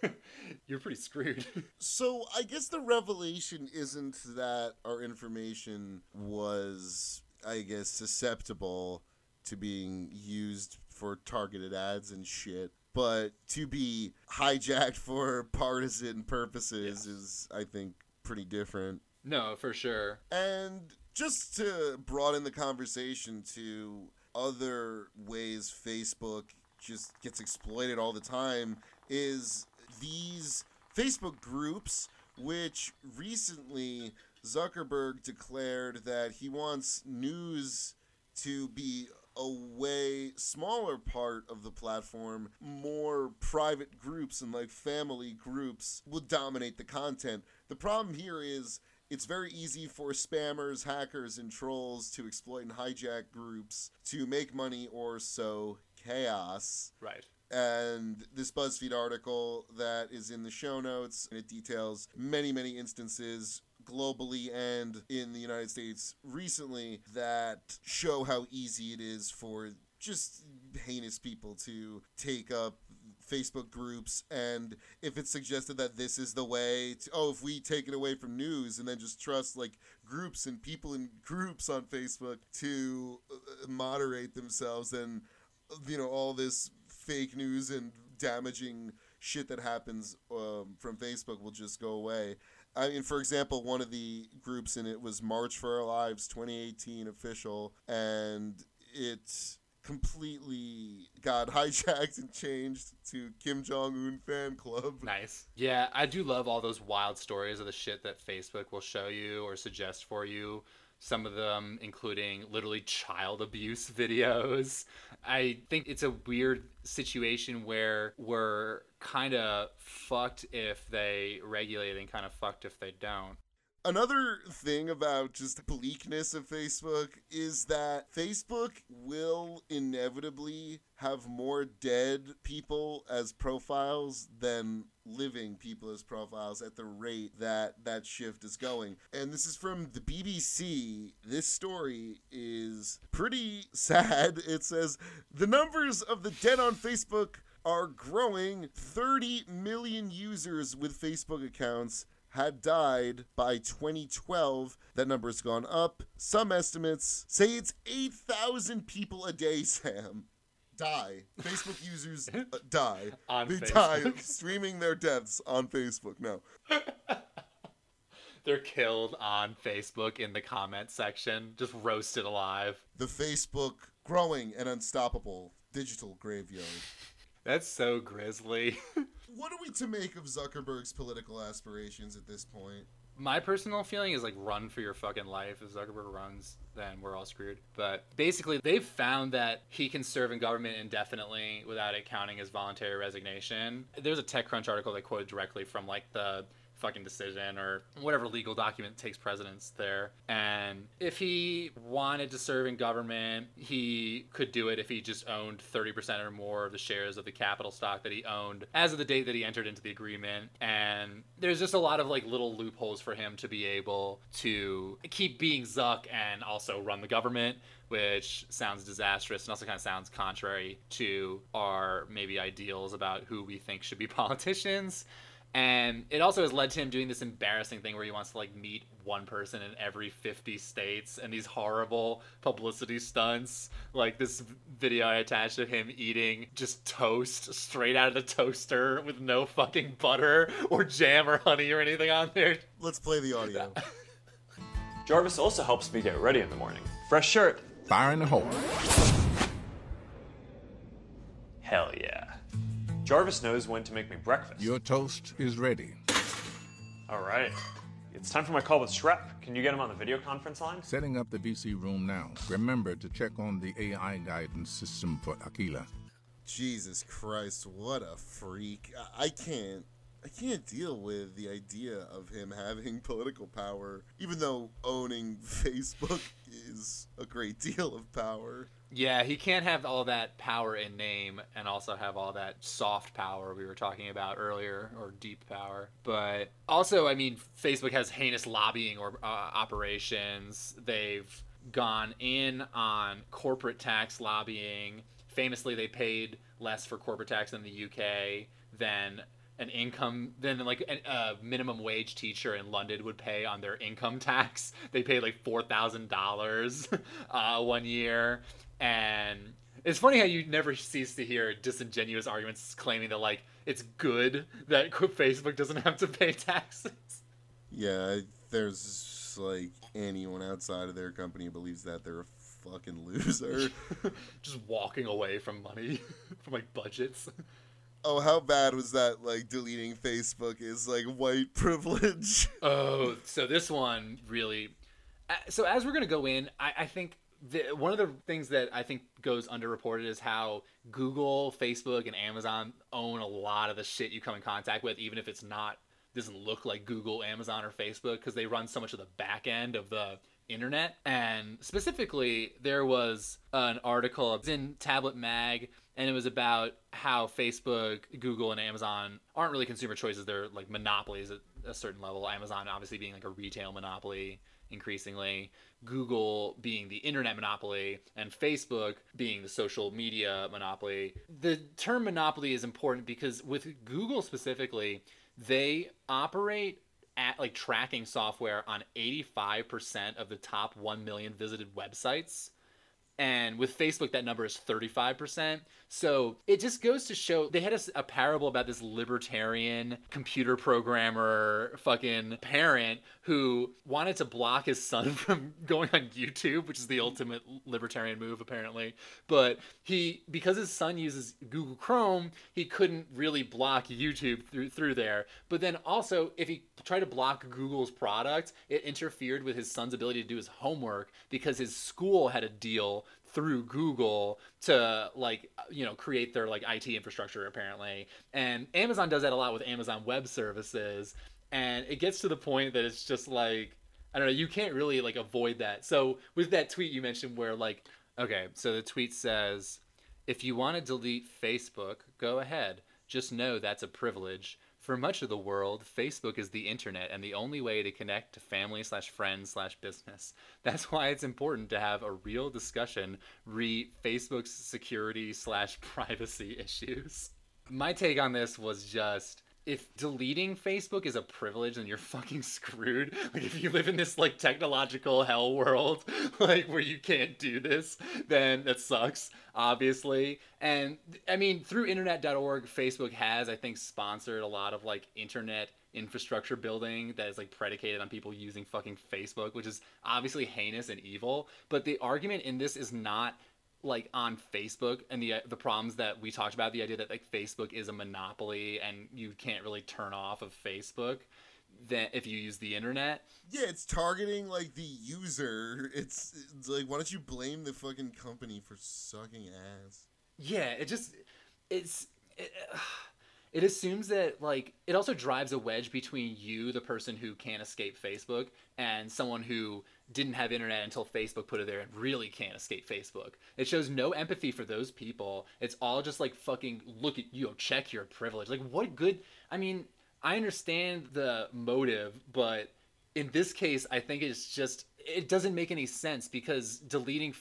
[LAUGHS] you're pretty screwed. So I guess the revelation isn't that our information was, I guess, susceptible to being used for targeted ads and shit, but to be hijacked for partisan purposes is, I think, pretty different. no, for sure. And just to broaden the conversation to other ways Facebook just gets exploited all the time is these Facebook groups, which recently Zuckerberg declared that he wants news to be a way smaller part of the platform, more private groups and like family groups will dominate the content. The problem here is it's very easy for spammers, hackers, and trolls to exploit and hijack groups to make money or sow chaos. Right. And this BuzzFeed article that is in the show notes, and it details many, many instances globally and in the United States recently that show how easy it is for just heinous people to take up Facebook groups and if it's suggested that this is the way to oh if we take it away from news and then just trust like groups and people in groups on Facebook to uh, moderate themselves then you know all this fake news and damaging shit that happens um, from Facebook will just go away. I mean, for example, one of the groups in it was March for Our Lives 2018 official, and it completely got [LAUGHS] hijacked and changed to Kim Jong Un fan club. Nice. Yeah, I do love all those wild stories of the shit that Facebook will show you or suggest for you. Some of them including literally child abuse [LAUGHS] videos. I think it's a weird situation where we're kind of fucked if they regulate and kind of fucked if they don't. Another thing about just the bleakness of Facebook is that Facebook will inevitably have more dead people as profiles than living people as profiles at the rate that that shift is going. And this is from the BBC. This story is pretty [LAUGHS] sad. It says the numbers of the dead on Facebook are growing. 30 million users with Facebook accounts had died by 2012. That number has gone up. Some estimates say it's 8,000 people a day, Sam. Die. Facebook users uh, die. [LAUGHS] On they die streaming their deaths on Facebook. No. [LAUGHS] They're killed on Facebook in the comment section, just roasted alive. The Facebook growing and unstoppable digital graveyard. [LAUGHS] That's so grisly. What are we to make of Zuckerberg's political aspirations at this point? My personal feeling is like run for your fucking life. If Zuckerberg runs, then we're all screwed. But basically, they've found that he can serve in government indefinitely without it counting as voluntary resignation. There's a TechCrunch article that quoted directly from like the fucking decision or whatever legal document takes precedence there. And if he wanted to serve in government, he could do it if he just owned 30% or more of the shares of the capital stock that he owned as of the date that he entered into the agreement. And there's just a lot of like little loopholes for him to be able to keep being Zuck and also run the government which sounds disastrous and also kind of sounds contrary to our maybe ideals about who we think should be [LAUGHS] politicians. And it also has led to him doing this embarrassing thing where he wants to like meet one person in every 50 states and these horrible publicity stunts. Like this video I attached of him eating just toast straight out of the toaster with no fucking butter or jam or honey or anything on there. Let's play the audio. [LAUGHS] Jarvis also helps me get ready in the morning. Fresh shirt. Fire in the hole. Hell yeah. Jarvis knows when to make me breakfast. Your toast is ready. All right. It's time for my call with Schrep. Can you get him on the video conference line? Setting up the VC room now. Remember to check on the AI guidance system for Aquila. Jesus Christ, what a freak. I- I can't I can't deal with the idea of him having [LAUGHS] political power, even though owning [LAUGHS] Facebook is a great deal of power. Yeah, he can't have all that power in name and also have all that soft power we were talking about earlier or deep power. But also, I mean, Facebook has heinous lobbying or uh, operations. They've gone in on corporate tax lobbying. Famously, they paid less for corporate tax in the UK than an income than like a uh, minimum wage teacher in London would pay on their income tax. They paid like four thousand dollars [LAUGHS] uh, one year, and it's funny how you never cease to hear disingenuous arguments claiming that like it's good that [LAUGHS] Facebook doesn't have to pay taxes. Yeah, there's like anyone outside of their company believes that they're a fucking loser. [LAUGHS] Just walking away from money, [LAUGHS] from like budgets. oh, how bad was that? Like deleting Facebook is like white privilege. Oh, so this one really. uh, So as we're gonna go in, I, I think the, one of the things that I think goes underreported is how Google, Facebook, and Amazon own a lot of the shit you come in contact with, even if it's not doesn't look like Google, Amazon, or Facebook, because they run so much of the back end of the internet. And specifically, there was an article it was in Tablet Mag, and it was about how Facebook, Google, and Amazon aren't really consumer choices; they're like monopolies at a certain level. Amazon obviously being like a retail monopoly increasingly. Google being the internet monopoly and Facebook being the social media monopoly. The term monopoly is important because with Google specifically, they operate at like tracking software on 85% of the top 1 million visited websites. And with Facebook, that number is 35%. So it just goes to show they had a, a, parable about this libertarian computer programmer fucking parent who wanted to block his son [LAUGHS] from going on YouTube, which is the ultimate libertarian move, apparently. But he, because his son uses Google Chrome, he couldn't really block YouTube through, through there. But then also, if he tried to block Google's product, it interfered with his son's ability to do his homework because his school had a deal through Google to like you know create their like IT infrastructure apparently. And Amazon does that a lot with Amazon Web Services and it gets to the point that it's just like I don't know, you can't really like avoid that. So with that tweet you mentioned where like okay, so the tweet says if you want to delete Facebook, go ahead. Just know that's a privilege. For much of the world, Facebook is the internet and the only way to connect to family slash friends slash business. [LAUGHS] That's why it's important to have a real discussion re Facebook's security slash [LAUGHS] privacy issues. My take on this was just if deleting Facebook is a privilege, then you're fucking screwed. [LAUGHS] Like if you live in this like technological hell world, [LAUGHS] like where you can't do this, then that sucks, obviously. And I mean, through internet.org, Facebook has, I think, sponsored a lot of like internet infrastructure building that is like predicated on people using fucking Facebook, which is obviously heinous and evil. But the argument in this is not like on Facebook and the the problems that we talked about the idea that like Facebook is a monopoly and you can't really turn off of Facebook then if you use the internet Yeah, it's targeting like the user. It's, it's like why don't you blame the fucking company for sucking ass? yeah it just it's it, [SIGHS] it assumes that like it also drives a wedge between you the person who can't escape facebook and someone who didn't have internet until facebook put it there and really can't escape facebook. It shows no empathy for those people. It's all just like fucking look at you check your privilege. Like what good i mean i understand the motive but in this case i think it's just it doesn't make any sense because deleting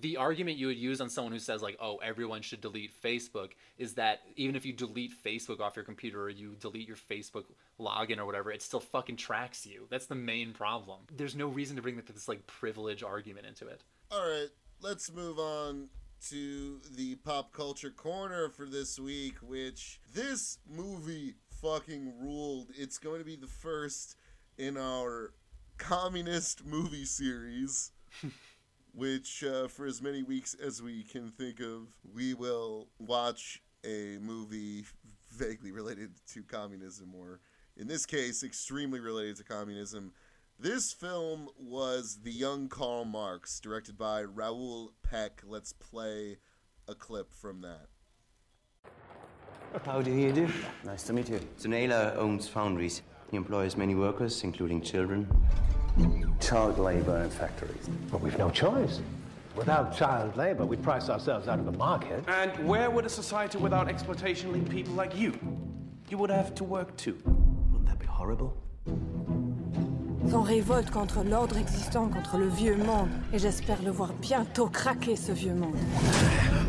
the argument you would use on someone who says like oh everyone should delete facebook is that even if you delete facebook off your computer or you delete your facebook login or whatever it still fucking tracks you. That's the main problem. There's no reason to bring this like privilege argument into it. All right, let's move on to the pop culture corner for this week, which this movie fucking ruled. It's going to be the first in our communist movie series, [LAUGHS] which, uh, for as many weeks as we can think of, we will watch a movie vaguely related to communism, or in this case, extremely related to communism. This film was The Young Karl Marx, directed by Raoul Peck. Let's play a clip from that. How do you do? Nice to meet you. Zanela owns foundries. He employs many workers, including children. Child labor in factories. But we've no choice. Without child labor, we price ourselves out of the market. And where would a society without exploitation leave people like you? You would have to work too. Wouldn't that be horrible? S'en révolte contre l'ordre existant, contre le vieux monde. Et j'espère le voir bientôt craquer, ce vieux monde.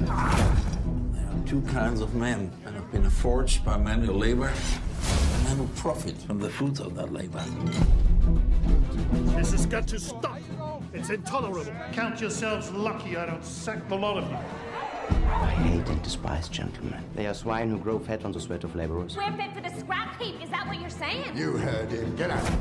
There are Two kinds of men men have been forged by manual labor and men who profit from the fruits of that labor. This has got to stop. It's intolerable. Count yourselves lucky I don't sack the lot of you. I hate and despise gentlemen. They are swine who grow fat on the sweat of laborers. We're fit for the scrap heap. Is that what you're saying? You heard him. Get out.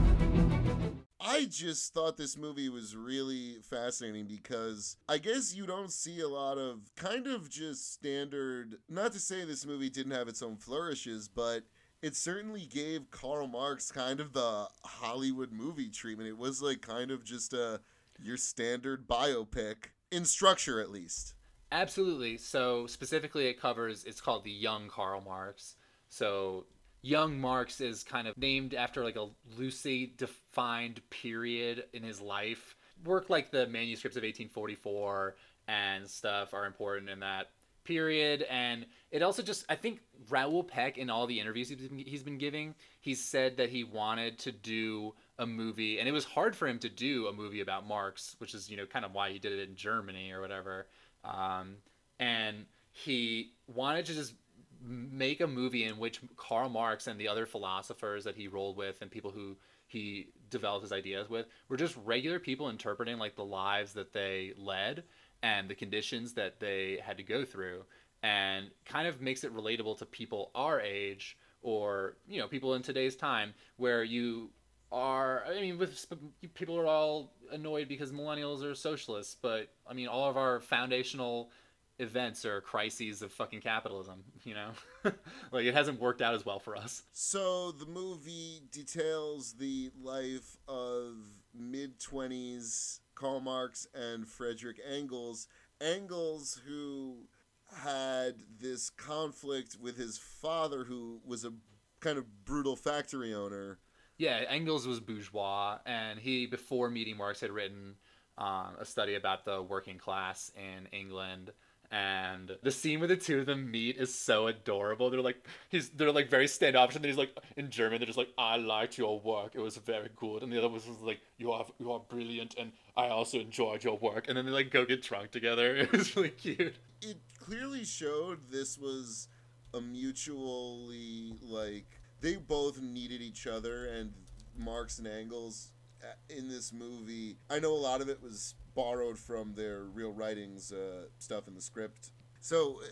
I just thought this movie was really fascinating because I guess you don't see a lot of kind of just standard. Not to say this movie didn't have its own flourishes, but it certainly gave Karl Marx kind of the Hollywood movie treatment. It was like kind of just a your standard biopic in structure, at least. Absolutely. So specifically, it covers. It's called the Young Karl Marx. So young Marx is kind of named after like a loosely defined period in his life. Work like the manuscripts of 1844 and stuff are important in that period. And it also just, I think Raoul Peck in all the interviews he's been, he's been giving, he said that he wanted to do a movie, and it was hard for him to do a movie about Marx, which is you know kind of why he did it in Germany or whatever. Um, and he wanted to just make a movie in which Karl Marx and the other philosophers that he rolled with and people who he developed his ideas with were just regular people interpreting like the lives that they led and the conditions that they had to go through and kind of makes it relatable to people our age or you know people in today's time where you are i mean with people are all annoyed because millennials are socialists but i mean all of our foundational events are crises of fucking capitalism you know? [LAUGHS] Like it hasn't worked out as well for us. So the movie details the life of mid 20s Karl Marx and Frederick Engels. Engels, who had this conflict with his father, who was a kind of brutal factory owner. Yeah, Engels was bourgeois, and he before meeting Marx had written um, a study about the working class in England. And the scene where the two of them meet is so adorable. They're like he's they're like very standoffish, and then he's like in German. They're just like, "I liked your work. It was very good." And the other was like, "You are you are brilliant, and I also enjoyed your work." And then they like go get drunk together. [LAUGHS] It was really cute. It clearly showed this was a mutually like they both needed each other, and Marx and Engels uh, in this movie. I know a lot of it was borrowed from their real writings uh, stuff in the script. So uh,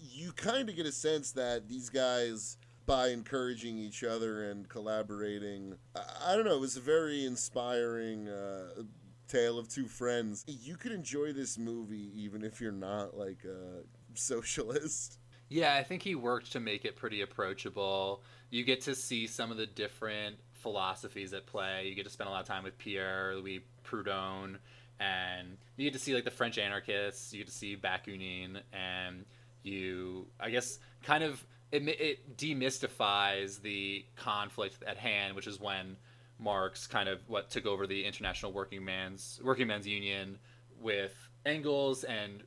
you kind of get a sense that these guys, by encouraging each other and collaborating, I, I don't know, it was a very inspiring uh, tale of two friends. You could enjoy this movie even if you're not like a socialist. Yeah, I think he worked to make it pretty approachable. You get to see some of the different philosophies at play. You get to spend a lot of time with Pierre Louis Proudhon, and you get to see like the French anarchists. You get to see Bakunin, and you, I guess, kind of it, it demystifies the conflict at hand, which is when Marx kind of what took over the International Working Man's Working Men's Union with Engels and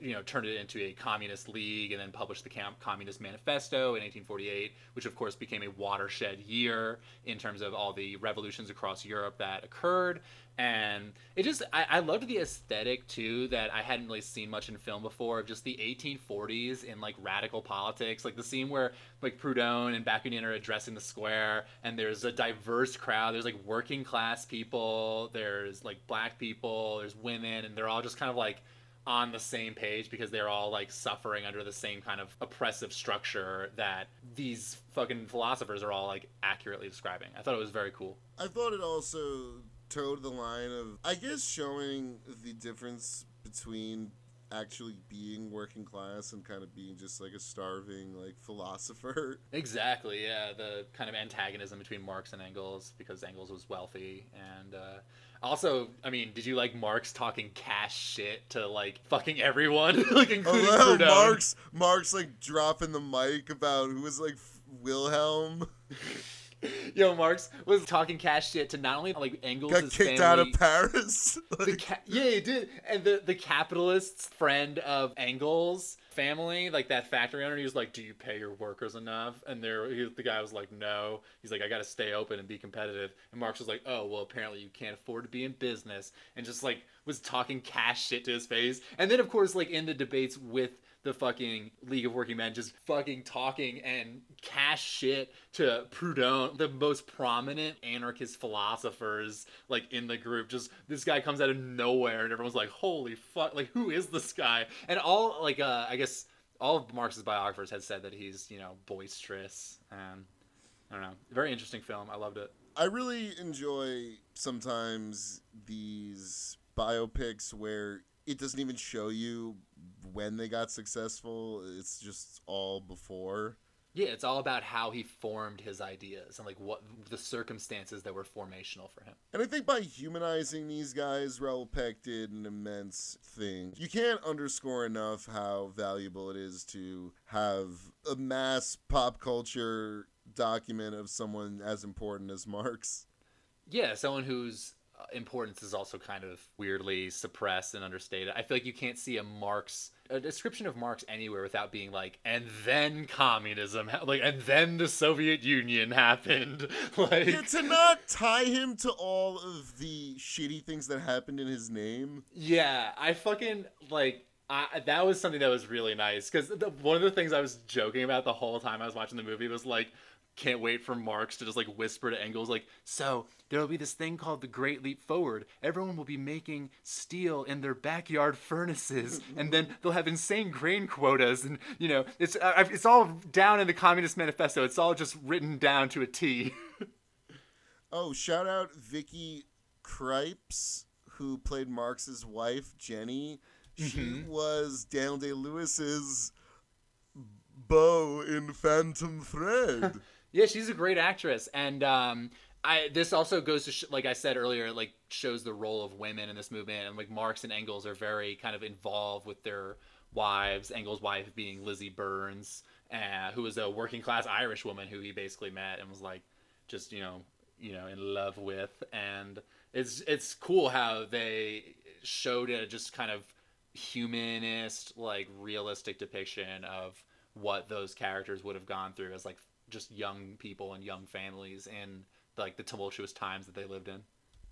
you know turned it into a communist league and then published the Camp Communist Manifesto in 1848, which of course became a watershed year in terms of all the revolutions across Europe that occurred. And it just I, I loved the aesthetic too that I hadn't really seen much in film before of just the 1840s in like radical politics, like the scene where like Proudhon and Bakunin are addressing the square, and there's a diverse crowd. There's like working class people, there's like black people, there's women, and they're all just kind of like on the same page because they're all like suffering under the same kind of oppressive structure that these fucking philosophers are all like accurately describing. I thought it was very cool. I thought it also towed the line of, I guess, showing the difference between actually being working class and kind of being just like a starving like philosopher. [LAUGHS] Exactly, yeah. The kind of antagonism between Marx and Engels because Engels was wealthy and uh, also, I mean, did you like Marx talking cash shit to like fucking everyone, [LAUGHS] like including Oh? Marx, Marx like dropping the mic about who was like Wilhelm. Yo, Marx was talking cash shit to not only like Engels' Got kicked out of family- Paris. [LAUGHS] the ca- yeah, he did. And the the capitalist's friend of Engels' family, like that factory owner, he was like, "Do you pay your workers enough?" And there, he, the guy was like, "No." He's like, "I got to stay open and be competitive." And Marx was like, "Oh, well, apparently you can't afford to be in business," and just like was talking cash shit to his face. And then, of course, like in the debates with the fucking League of Working Men just fucking talking and cash shit to Proudhon, the most prominent anarchist philosophers like in the group. Just this guy comes out of nowhere and everyone's like, "Holy fuck! Like who is this guy?" And all like uh, I guess all of Marx's biographers had said that he's you know boisterous and I don't know, very interesting film. I loved it. I really enjoy sometimes these biopics where it doesn't even show you when they got successful. It's just all before. Yeah, it's all about how he formed his ideas and like what the circumstances that were formational for him. And I think by humanizing these guys, Raoul Peck did an immense thing. You can't underscore enough how valuable it is to have a mass pop culture document of someone as important as Marx. Yeah, someone whose uh, importance is also kind of weirdly suppressed and understated. I feel like you can't see a Marx a description of Marx anywhere without being like, and then communism, ha- like, and then the Soviet Union happened. [LAUGHS] like, Yeah, to not tie him to all of the shitty things that happened in his name. Yeah, I fucking like. I, that was something that was really nice because one of the things I was joking about the whole time I was watching the movie was like, can't wait for Marx to just like whisper to Engels like, so there will be this thing called the Great Leap Forward. Everyone will be making steel in their backyard furnaces, and then they'll have insane grain quotas, and you know, it's uh, it's all down in the Communist Manifesto. It's all just written down to a T. [LAUGHS] Oh, shout out Vicky Krieps, who played Marx's wife, Jenny. She Mhm. was Daniel Day Lewis's beau in Phantom Thread. [LAUGHS] Yeah, she's a great actress, and um, I this also goes to sh- like I said earlier, it, like shows the role of women in this movement, and like Marx and Engels are very kind of involved with their wives. Engels' wife being Lizzie Burns, uh, who was a working class Irish woman who he basically met and was like, just you know, you know in love with, and it's it's cool how they showed it a just kind of humanist, like realistic depiction of what those characters would have gone through as like just young people and young families and like the tumultuous times that they lived in.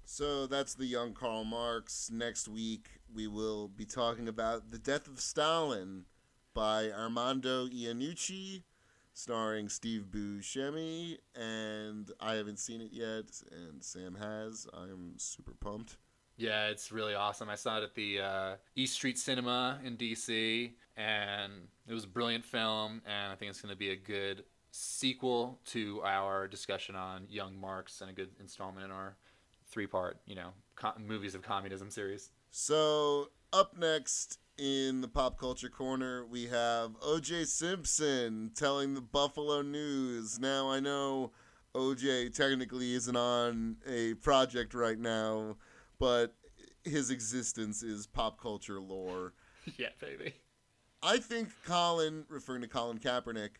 So that's the young Karl Marx. Next week we will be talking about The Death of Stalin by Armando Iannucci, starring Steve Buscemi, and I haven't seen it yet, and Sam has. I'm super pumped. Yeah, it's really awesome. I saw it at the uh, East Street Cinema in DC, and it was a brilliant film, and I think it's going to be a good sequel to our discussion on Young Marx and a good installment in our three-part, you know, co- movies of communism series. So up next in the pop culture corner, we have O.J. Simpson telling the Buffalo News. Now I know O.J. technically isn't on a project right now, but his existence is pop culture lore. [LAUGHS] yeah, baby. I think Colin, referring to Colin Kaepernick,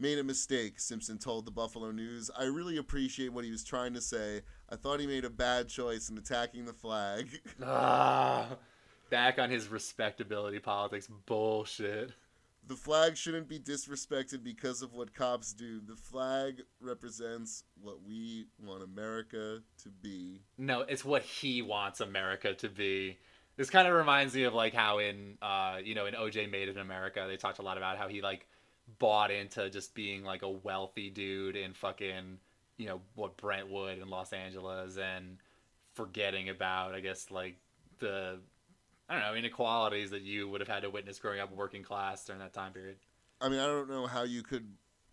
made a mistake, Simpson told the Buffalo News. I really appreciate what he was trying to say. I thought he made a bad choice in attacking the flag. [LAUGHS] Ah, back on his respectability politics bullshit. The flag shouldn't be disrespected because of what cops do. The flag represents what we want America to be. No, it's what he wants America to be. This kind of reminds me of like how in uh, you know in OJ Made in America they talked a lot about how he like bought into just being like a wealthy dude in fucking you know what Brentwood in Los Angeles and forgetting about I guess like the I don't know inequalities that you would have had to witness growing up working class during that time period. I mean, I don't know how you could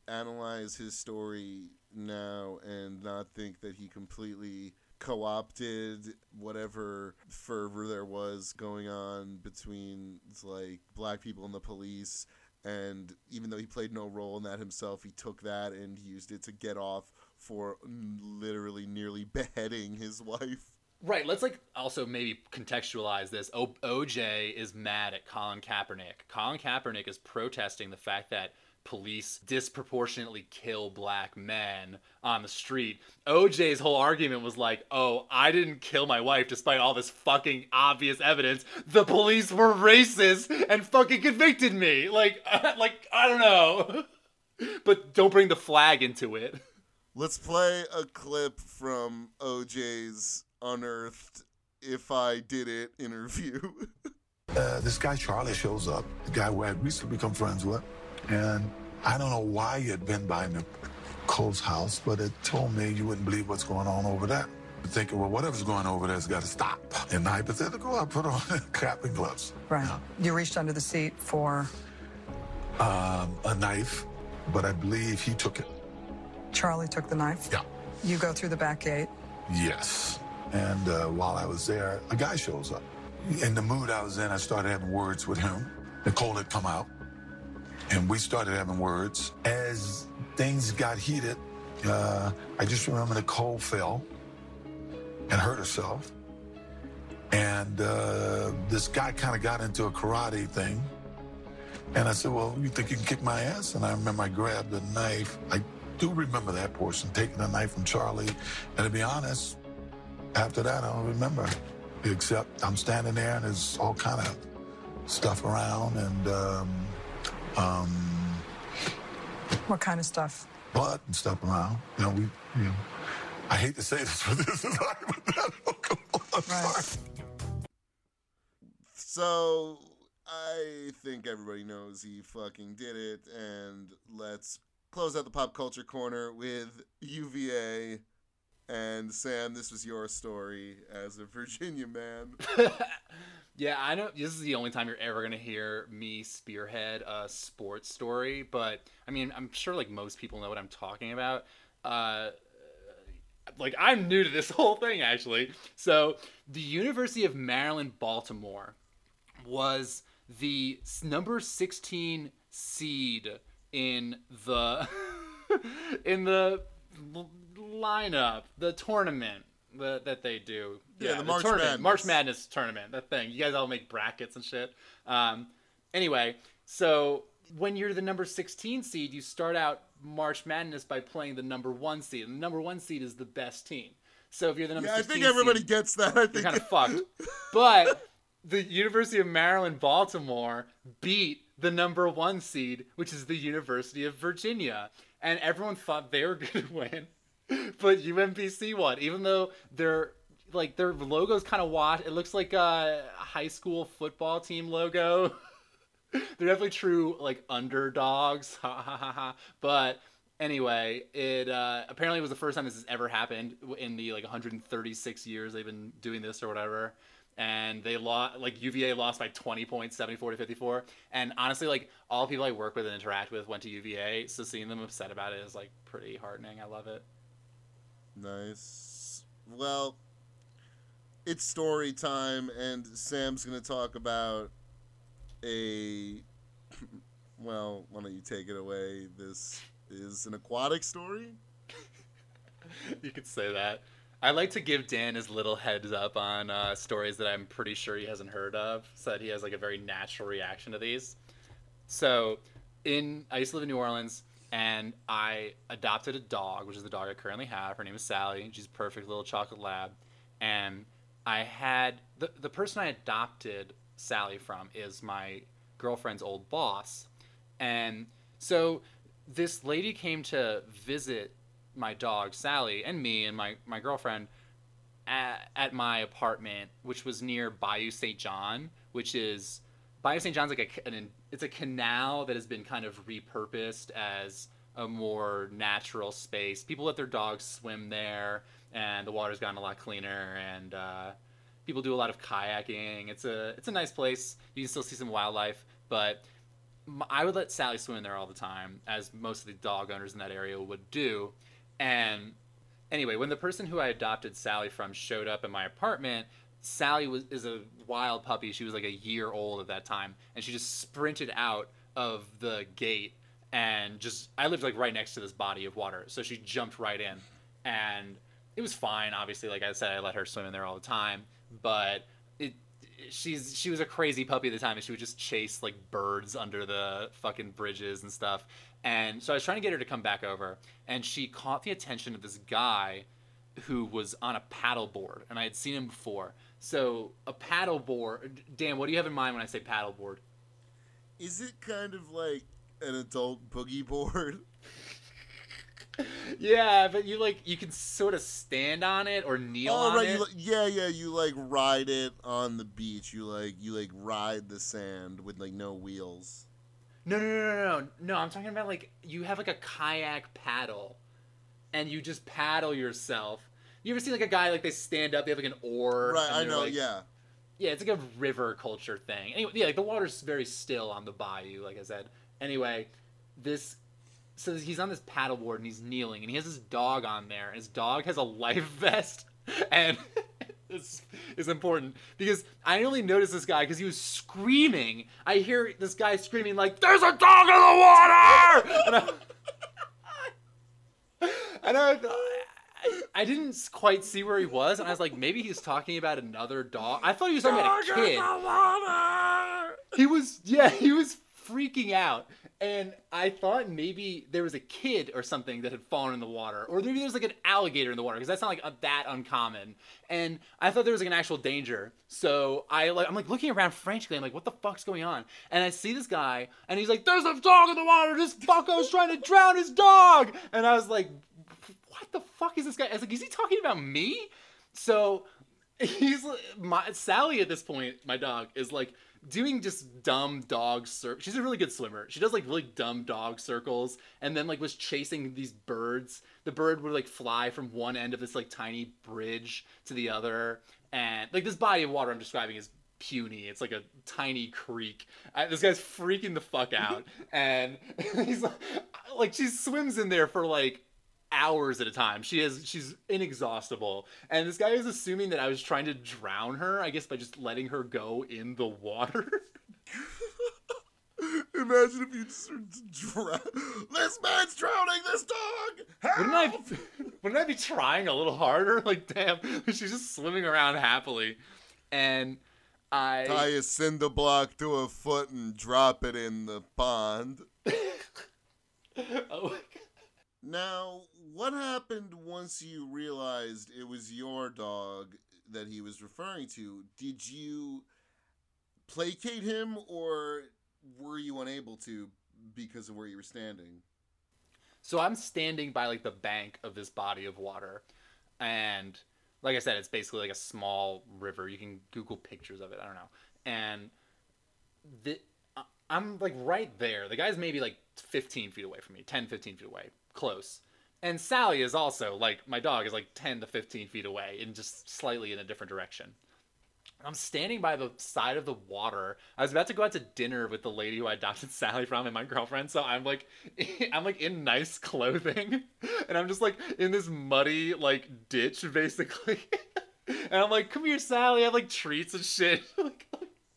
analyze his story now and not think that he completely co-opted whatever fervor there was going on between like black people and the police and even though he played no role in that himself he took that and used it to get off for literally nearly [LAUGHS] beheading his wife Right. Let's like also maybe contextualize this. O- OJ is mad at Colin Kaepernick. Colin Kaepernick is protesting the fact that police disproportionately kill black men on the street. OJ's whole argument was like, "Oh, I didn't kill my wife despite all this fucking obvious evidence. The police were racist and fucking convicted me." Like [LAUGHS] like I don't know. [LAUGHS] but don't bring the flag into it. Let's play a clip from OJ's unearthed if I did it interview. [LAUGHS] uh, this guy Charlie shows up, the guy who I recently become friends with, and I don't know why you'd been by Nicole's house, but it told me you wouldn't believe what's going on over there. I'm thinking, well, whatever's going over there's got to stop. In the hypothetical, I put on [LAUGHS] cap and gloves. Right. You reached under the seat for Um, a knife, but I believe he took it. Charlie took the knife. Yeah. You go through the back gate. Yes. And uh, while I was there, a guy shows up. In the mood I was in, I started having words with him. Nicole had come out, and we started having words. As things got heated, uh, I just remember Nicole fell and hurt herself. And uh, this guy kind of got into a karate thing. And I said, Well, you think you can kick my ass? And I remember I grabbed a knife. I do remember that portion, taking a knife from Charlie. And to be honest, after that, I don't remember. Except I'm standing there and there's all kind of stuff around and um, um, What kind of stuff? blood and stuff around. You know, we, you know, I hate to say this, but this is hypothetical. Come on, sorry. So I think everybody knows he fucking did it, and let's close out the pop culture corner with UVA. And Sam, this was your story as a Virginia man. [LAUGHS] Yeah, I know this is the only time you're ever gonna hear me spearhead a sports story, but I mean, I'm sure like most people know what I'm talking about. Uh, like I'm new to this [LAUGHS] whole thing actually. So the University of Maryland, Baltimore, was the number 16 seed in the [LAUGHS] in the lineup, the tournament the, that they do. Yeah, the March tournament, March Madness. Madness tournament, that thing. You guys all make brackets and shit. Um, anyway, so when you're the number 16 seed, you start out March Madness by playing the number one seed. And the number one seed is the best team. So if you're the number Yeah, I think everybody seed, gets that. I you're think kind of [LAUGHS] fucked. But the University of Maryland Baltimore beat the number one seed, which is the University of Virginia, and everyone thought they were going [LAUGHS] to win, [LAUGHS] but UMBC won, even though their like their logo's kind of washed. It looks like a high school football team logo. [LAUGHS] They're definitely true like underdogs. [LAUGHS] Ha ha ha ha. But anyway, it uh, apparently was the first time this has ever happened in the like 136 years they've been doing this or whatever. And they lost, like UVA lost by 20 points, 74 to 54. And honestly, like all people I work with and interact with went to UVA, so seeing them upset about it is like pretty heartening. I love it. Nice. Well, it's story time, and Sam's gonna talk about a. [CLEARS THROAT] Well, why don't you take it away? This is an aquatic story. [LAUGHS] you could say that. I like to give Dan his little heads up on uh, stories that I'm pretty sure he hasn't heard of, so that he has like a very natural reaction to these. So, in I used to live in New Orleans, and I adopted a dog, which is the dog I currently have. Her name is Sally. She's a perfect little chocolate lab, and I had the the person I adopted Sally from is my girlfriend's old boss, and so this lady came to visit my dog Sally and me and my my girlfriend at, at my apartment, which was near Bayou St. John, which is Bayou St. John's like a an, it's a canal that has been kind of repurposed as a more natural space. People let their dogs swim there, and the water's gotten a lot cleaner. And uh, people do a lot of kayaking. It's a it's a nice place. You can still see some wildlife, but I would let Sally swim in there all the time, as most of the dog owners in that area would do. And anyway, when the person who I adopted Sally from showed up at my apartment, Sally was is a wild puppy. She was like a year old at that time, and she just sprinted out of the gate and just I lived like right next to this body of water, so she jumped right in, and it was fine. Obviously, like I said, I let her swim in there all the time, but it she's she was a crazy puppy at the time and she would just chase like birds under the fucking bridges and stuff and so i was trying to get her to come back over and she caught the attention of this guy who was on a paddleboard and i had seen him before so a paddleboard dan what do you have in mind when i say paddleboard Is it kind of like an adult boogie board? [LAUGHS] yeah but you like you can sort of stand on it or kneel oh on right, it you, yeah, yeah. You like ride it on the beach. You like you like ride the sand with like no wheels. No, no, no, no, no, no. I'm talking about like you have like a kayak paddle, and you just paddle yourself. You ever see like a guy like they stand up, they have like an oar. Right, I know. like- yeah. Yeah, it's like a river culture thing. Anyway, yeah, like the water's very still on the bayou, like I said. Anyway, this so he's on this paddleboard and he's kneeling and he has his dog on there and his dog has a life vest [LAUGHS] and [LAUGHS] this is important because I only noticed this guy because he was screaming. I hear this guy screaming like, "There's a dog in the water!" [LAUGHS] and I, and I, I, didn't quite see where he was, and I was like, maybe he's talking about another dog. I thought he was talking about a kid. He was, yeah, he was freaking out. And I thought maybe there was a kid or something that had fallen in the water, or maybe there's like an alligator in the water because that's not like that uncommon. And I thought there was like an actual danger, so I like I'm like looking around frantically. I'm like, what the fuck's going on? And I see this guy, and he's like, "There's a dog in the water. This fucko's trying to drown his dog." And I was like, "What the fuck is this guy?" I was like, "Is he talking about me?" So he's my Sally at this point, my dog is like doing just dumb dog cir- she's a really good swimmer. She does like really dumb dog circles and then like was chasing these birds. The bird would like fly from one end of this like tiny bridge to the other and like this body of water i'm describing is puny. It's like a tiny creek. I, this guy's freaking the fuck out. [LAUGHS] And [LAUGHS] he's like, like she swims in there for like hours at a time. She is she's inexhaustible. And this guy is assuming that I was trying to drown her, I guess by just letting her go in the water. [LAUGHS] Imagine if you just drown. This man's drowning this dog. Help! Wouldn't I [LAUGHS] wouldn't I be trying a little harder? Like damn, [LAUGHS] she's just swimming around happily. And I Tie a cinder block to a foot and drop it in the pond. oh, Now, what happened once you realized it was your dog that he was referring to? Did you placate him or were you unable to because of where you were standing? So I'm standing by like the bank of this body of water, and like I said, it's basically like a small river. You can Google pictures of it. I don't know, and the I'm like right there. The guy's maybe like 15 feet away from me, 10, 15 feet away, close. And Sally is also like my dog is like 10 to 15 feet away, and just slightly in a different direction. I'm standing by the side of the water. I was about to go out to dinner with the lady who I adopted [LAUGHS] Sally from and my girlfriend. So I'm like, [LAUGHS] I'm like in nice clothing, [LAUGHS] and I'm just like in this muddy like ditch basically. and I'm like, come here, Sally. I have like treats and shit. like,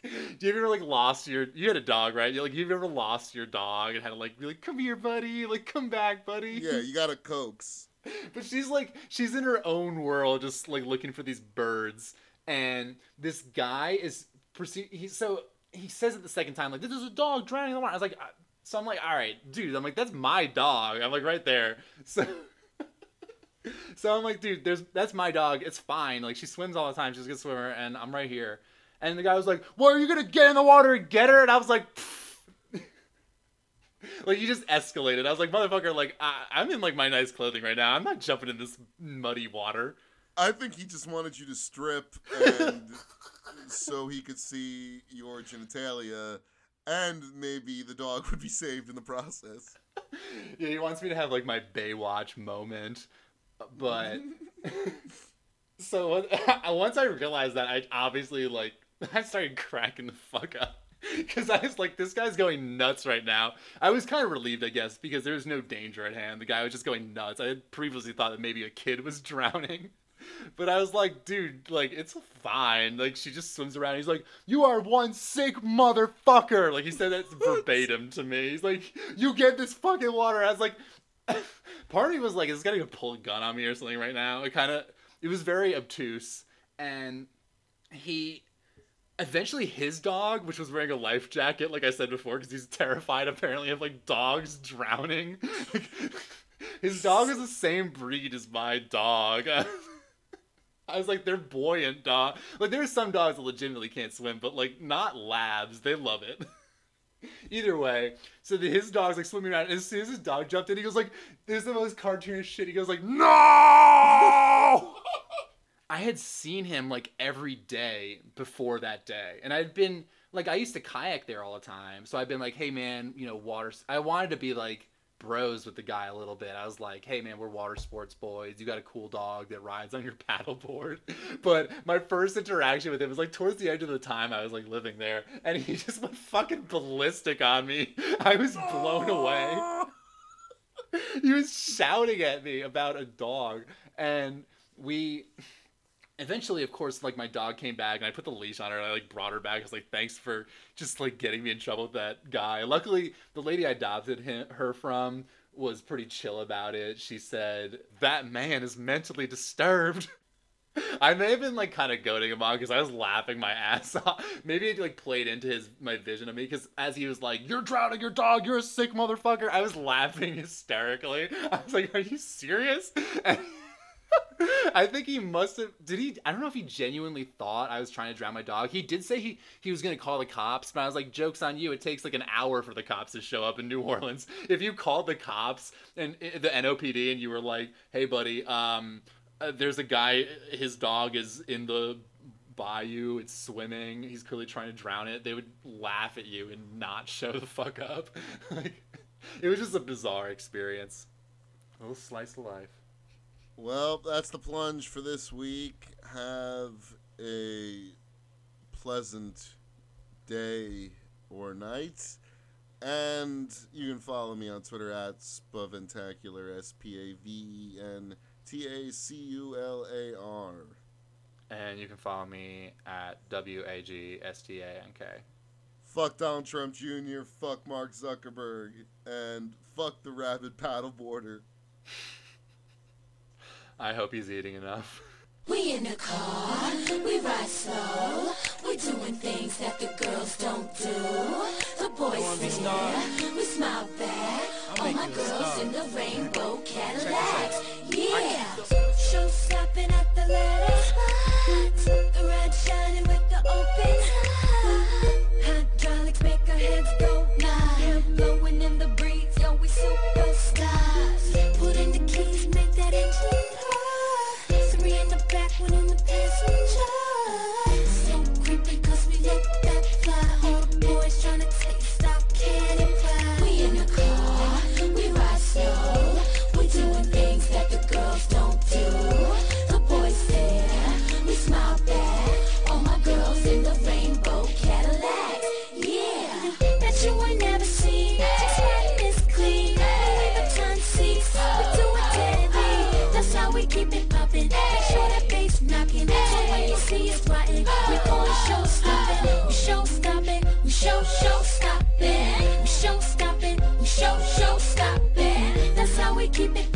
do you ever like lost your? You had a dog, right? You like you've ever lost your dog and had to like be like, come here, buddy. Like come back, buddy. Yeah, you got to coax. [LAUGHS] But she's like, she's in her own world, just like looking for these birds. And this guy is proceed. He so he says it the second time, like, "This is a dog drowning in the water." I was like, uh, so I'm like, all right, dude. I'm like, that's my dog. I'm like right there. [LAUGHS] So. So I'm like, dude, there's that's my dog. It's fine. Like she swims all the time. She's a good swimmer, and I'm right here. And the guy was like, "Well, are you gonna get in the water and get her?" And I was like, [LAUGHS] like you just escalated. I was like, motherfucker, like I, I'm in like my nice clothing right now. I'm not jumping in this muddy water. I think he just wanted you to strip and [LAUGHS] so he could see your genitalia and maybe the dog would be saved in the process. [LAUGHS] Yeah, he wants me to have like my Baywatch moment, but so once I realized that, I obviously like [LAUGHS] I started cracking the fuck up [LAUGHS] because I was like, this guy's going nuts right now. I was kind of relieved, I guess, because there was no danger at hand. The guy was just going nuts. I had previously thought that maybe a kid was [LAUGHS] drowning. But I was like, dude, like, it's fine. Like, she just swims around. He's like, you are one sick motherfucker. Like, he said that verbatim to me. He's like, you get this fucking water. I was like, part of me was like, is this guy gonna pull a gun on me or something right now? It kind of, it was very obtuse. And he, eventually his dog, which was wearing a life jacket, like I said before, because he's terrified apparently of like dogs drowning. [LAUGHS] His dog is the same breed as my dog. [LAUGHS] I was like, they're buoyant dog. Like there's some dogs that legitimately can't swim, but like not labs. They love it. [LAUGHS] Either way, so the, his dog's like swimming around. And as soon as his dog jumped in, he goes like, "This is the most cartoonish shit." He goes like, "No!" I had seen him like every day before that day, and I'd been like, I used to kayak there all the time, so I've been like, "Hey man, you know, water." I wanted to be like bros with the guy a little bit. I was like, "Hey man, we're water sports boys. You got a cool dog that rides on your [LAUGHS] paddleboard." But my first interaction with him was like towards the end of the time I was like living there, and he [LAUGHS] just went fucking ballistic on me. I was blown away. [LAUGHS] he was shouting at me about a dog, and we eventually of course like my dog came back and i put the leash on her and i like brought her back i was like thanks for just like getting me in trouble with that guy luckily the lady i adopted him, her from was pretty chill about it she said that man is mentally disturbed [LAUGHS] I may have been like kind of goading him on because I was laughing my [LAUGHS] ass off. Maybe it like played into his my vision of me because as he was like, "You're drowning your dog. You're a sick motherfucker," I was laughing [LAUGHS] hysterically. I was like, "Are you serious?" And I think he must have. Did he? I don't know if he genuinely thought I was trying to drown my dog. He did say he he was gonna call the cops, but I was like, "Jokes on you! It takes like an hour for the cops to show up in New Orleans. [LAUGHS] If you called the cops and uh, the NOPD and you were like, "Hey, buddy, um." uh, there's a guy his dog is in the bayou it's swimming he's clearly trying to drown it they would laugh at you and not [LAUGHS] show the fuck up [LAUGHS] like it was just a bizarre experience a little slice of life Well, that's the plunge for this week. Have a pleasant day or night. And you can follow me on Twitter at Spaventacular, S P A V E N T A C U L A R. and you can follow me at w-a-g-s-t-a-n-k Fuck Donald Trump Jr., fuck Mark Zuckerberg, and fuck the rabid paddleboarder. [LAUGHS] I hope he's eating enough. We in the car, we ride slow. We're doing things that the girls don't do. The boys stare, we smile back. I'll All my girls in the rainbow Cadillac. yeah. Show stopping at the lab. keep it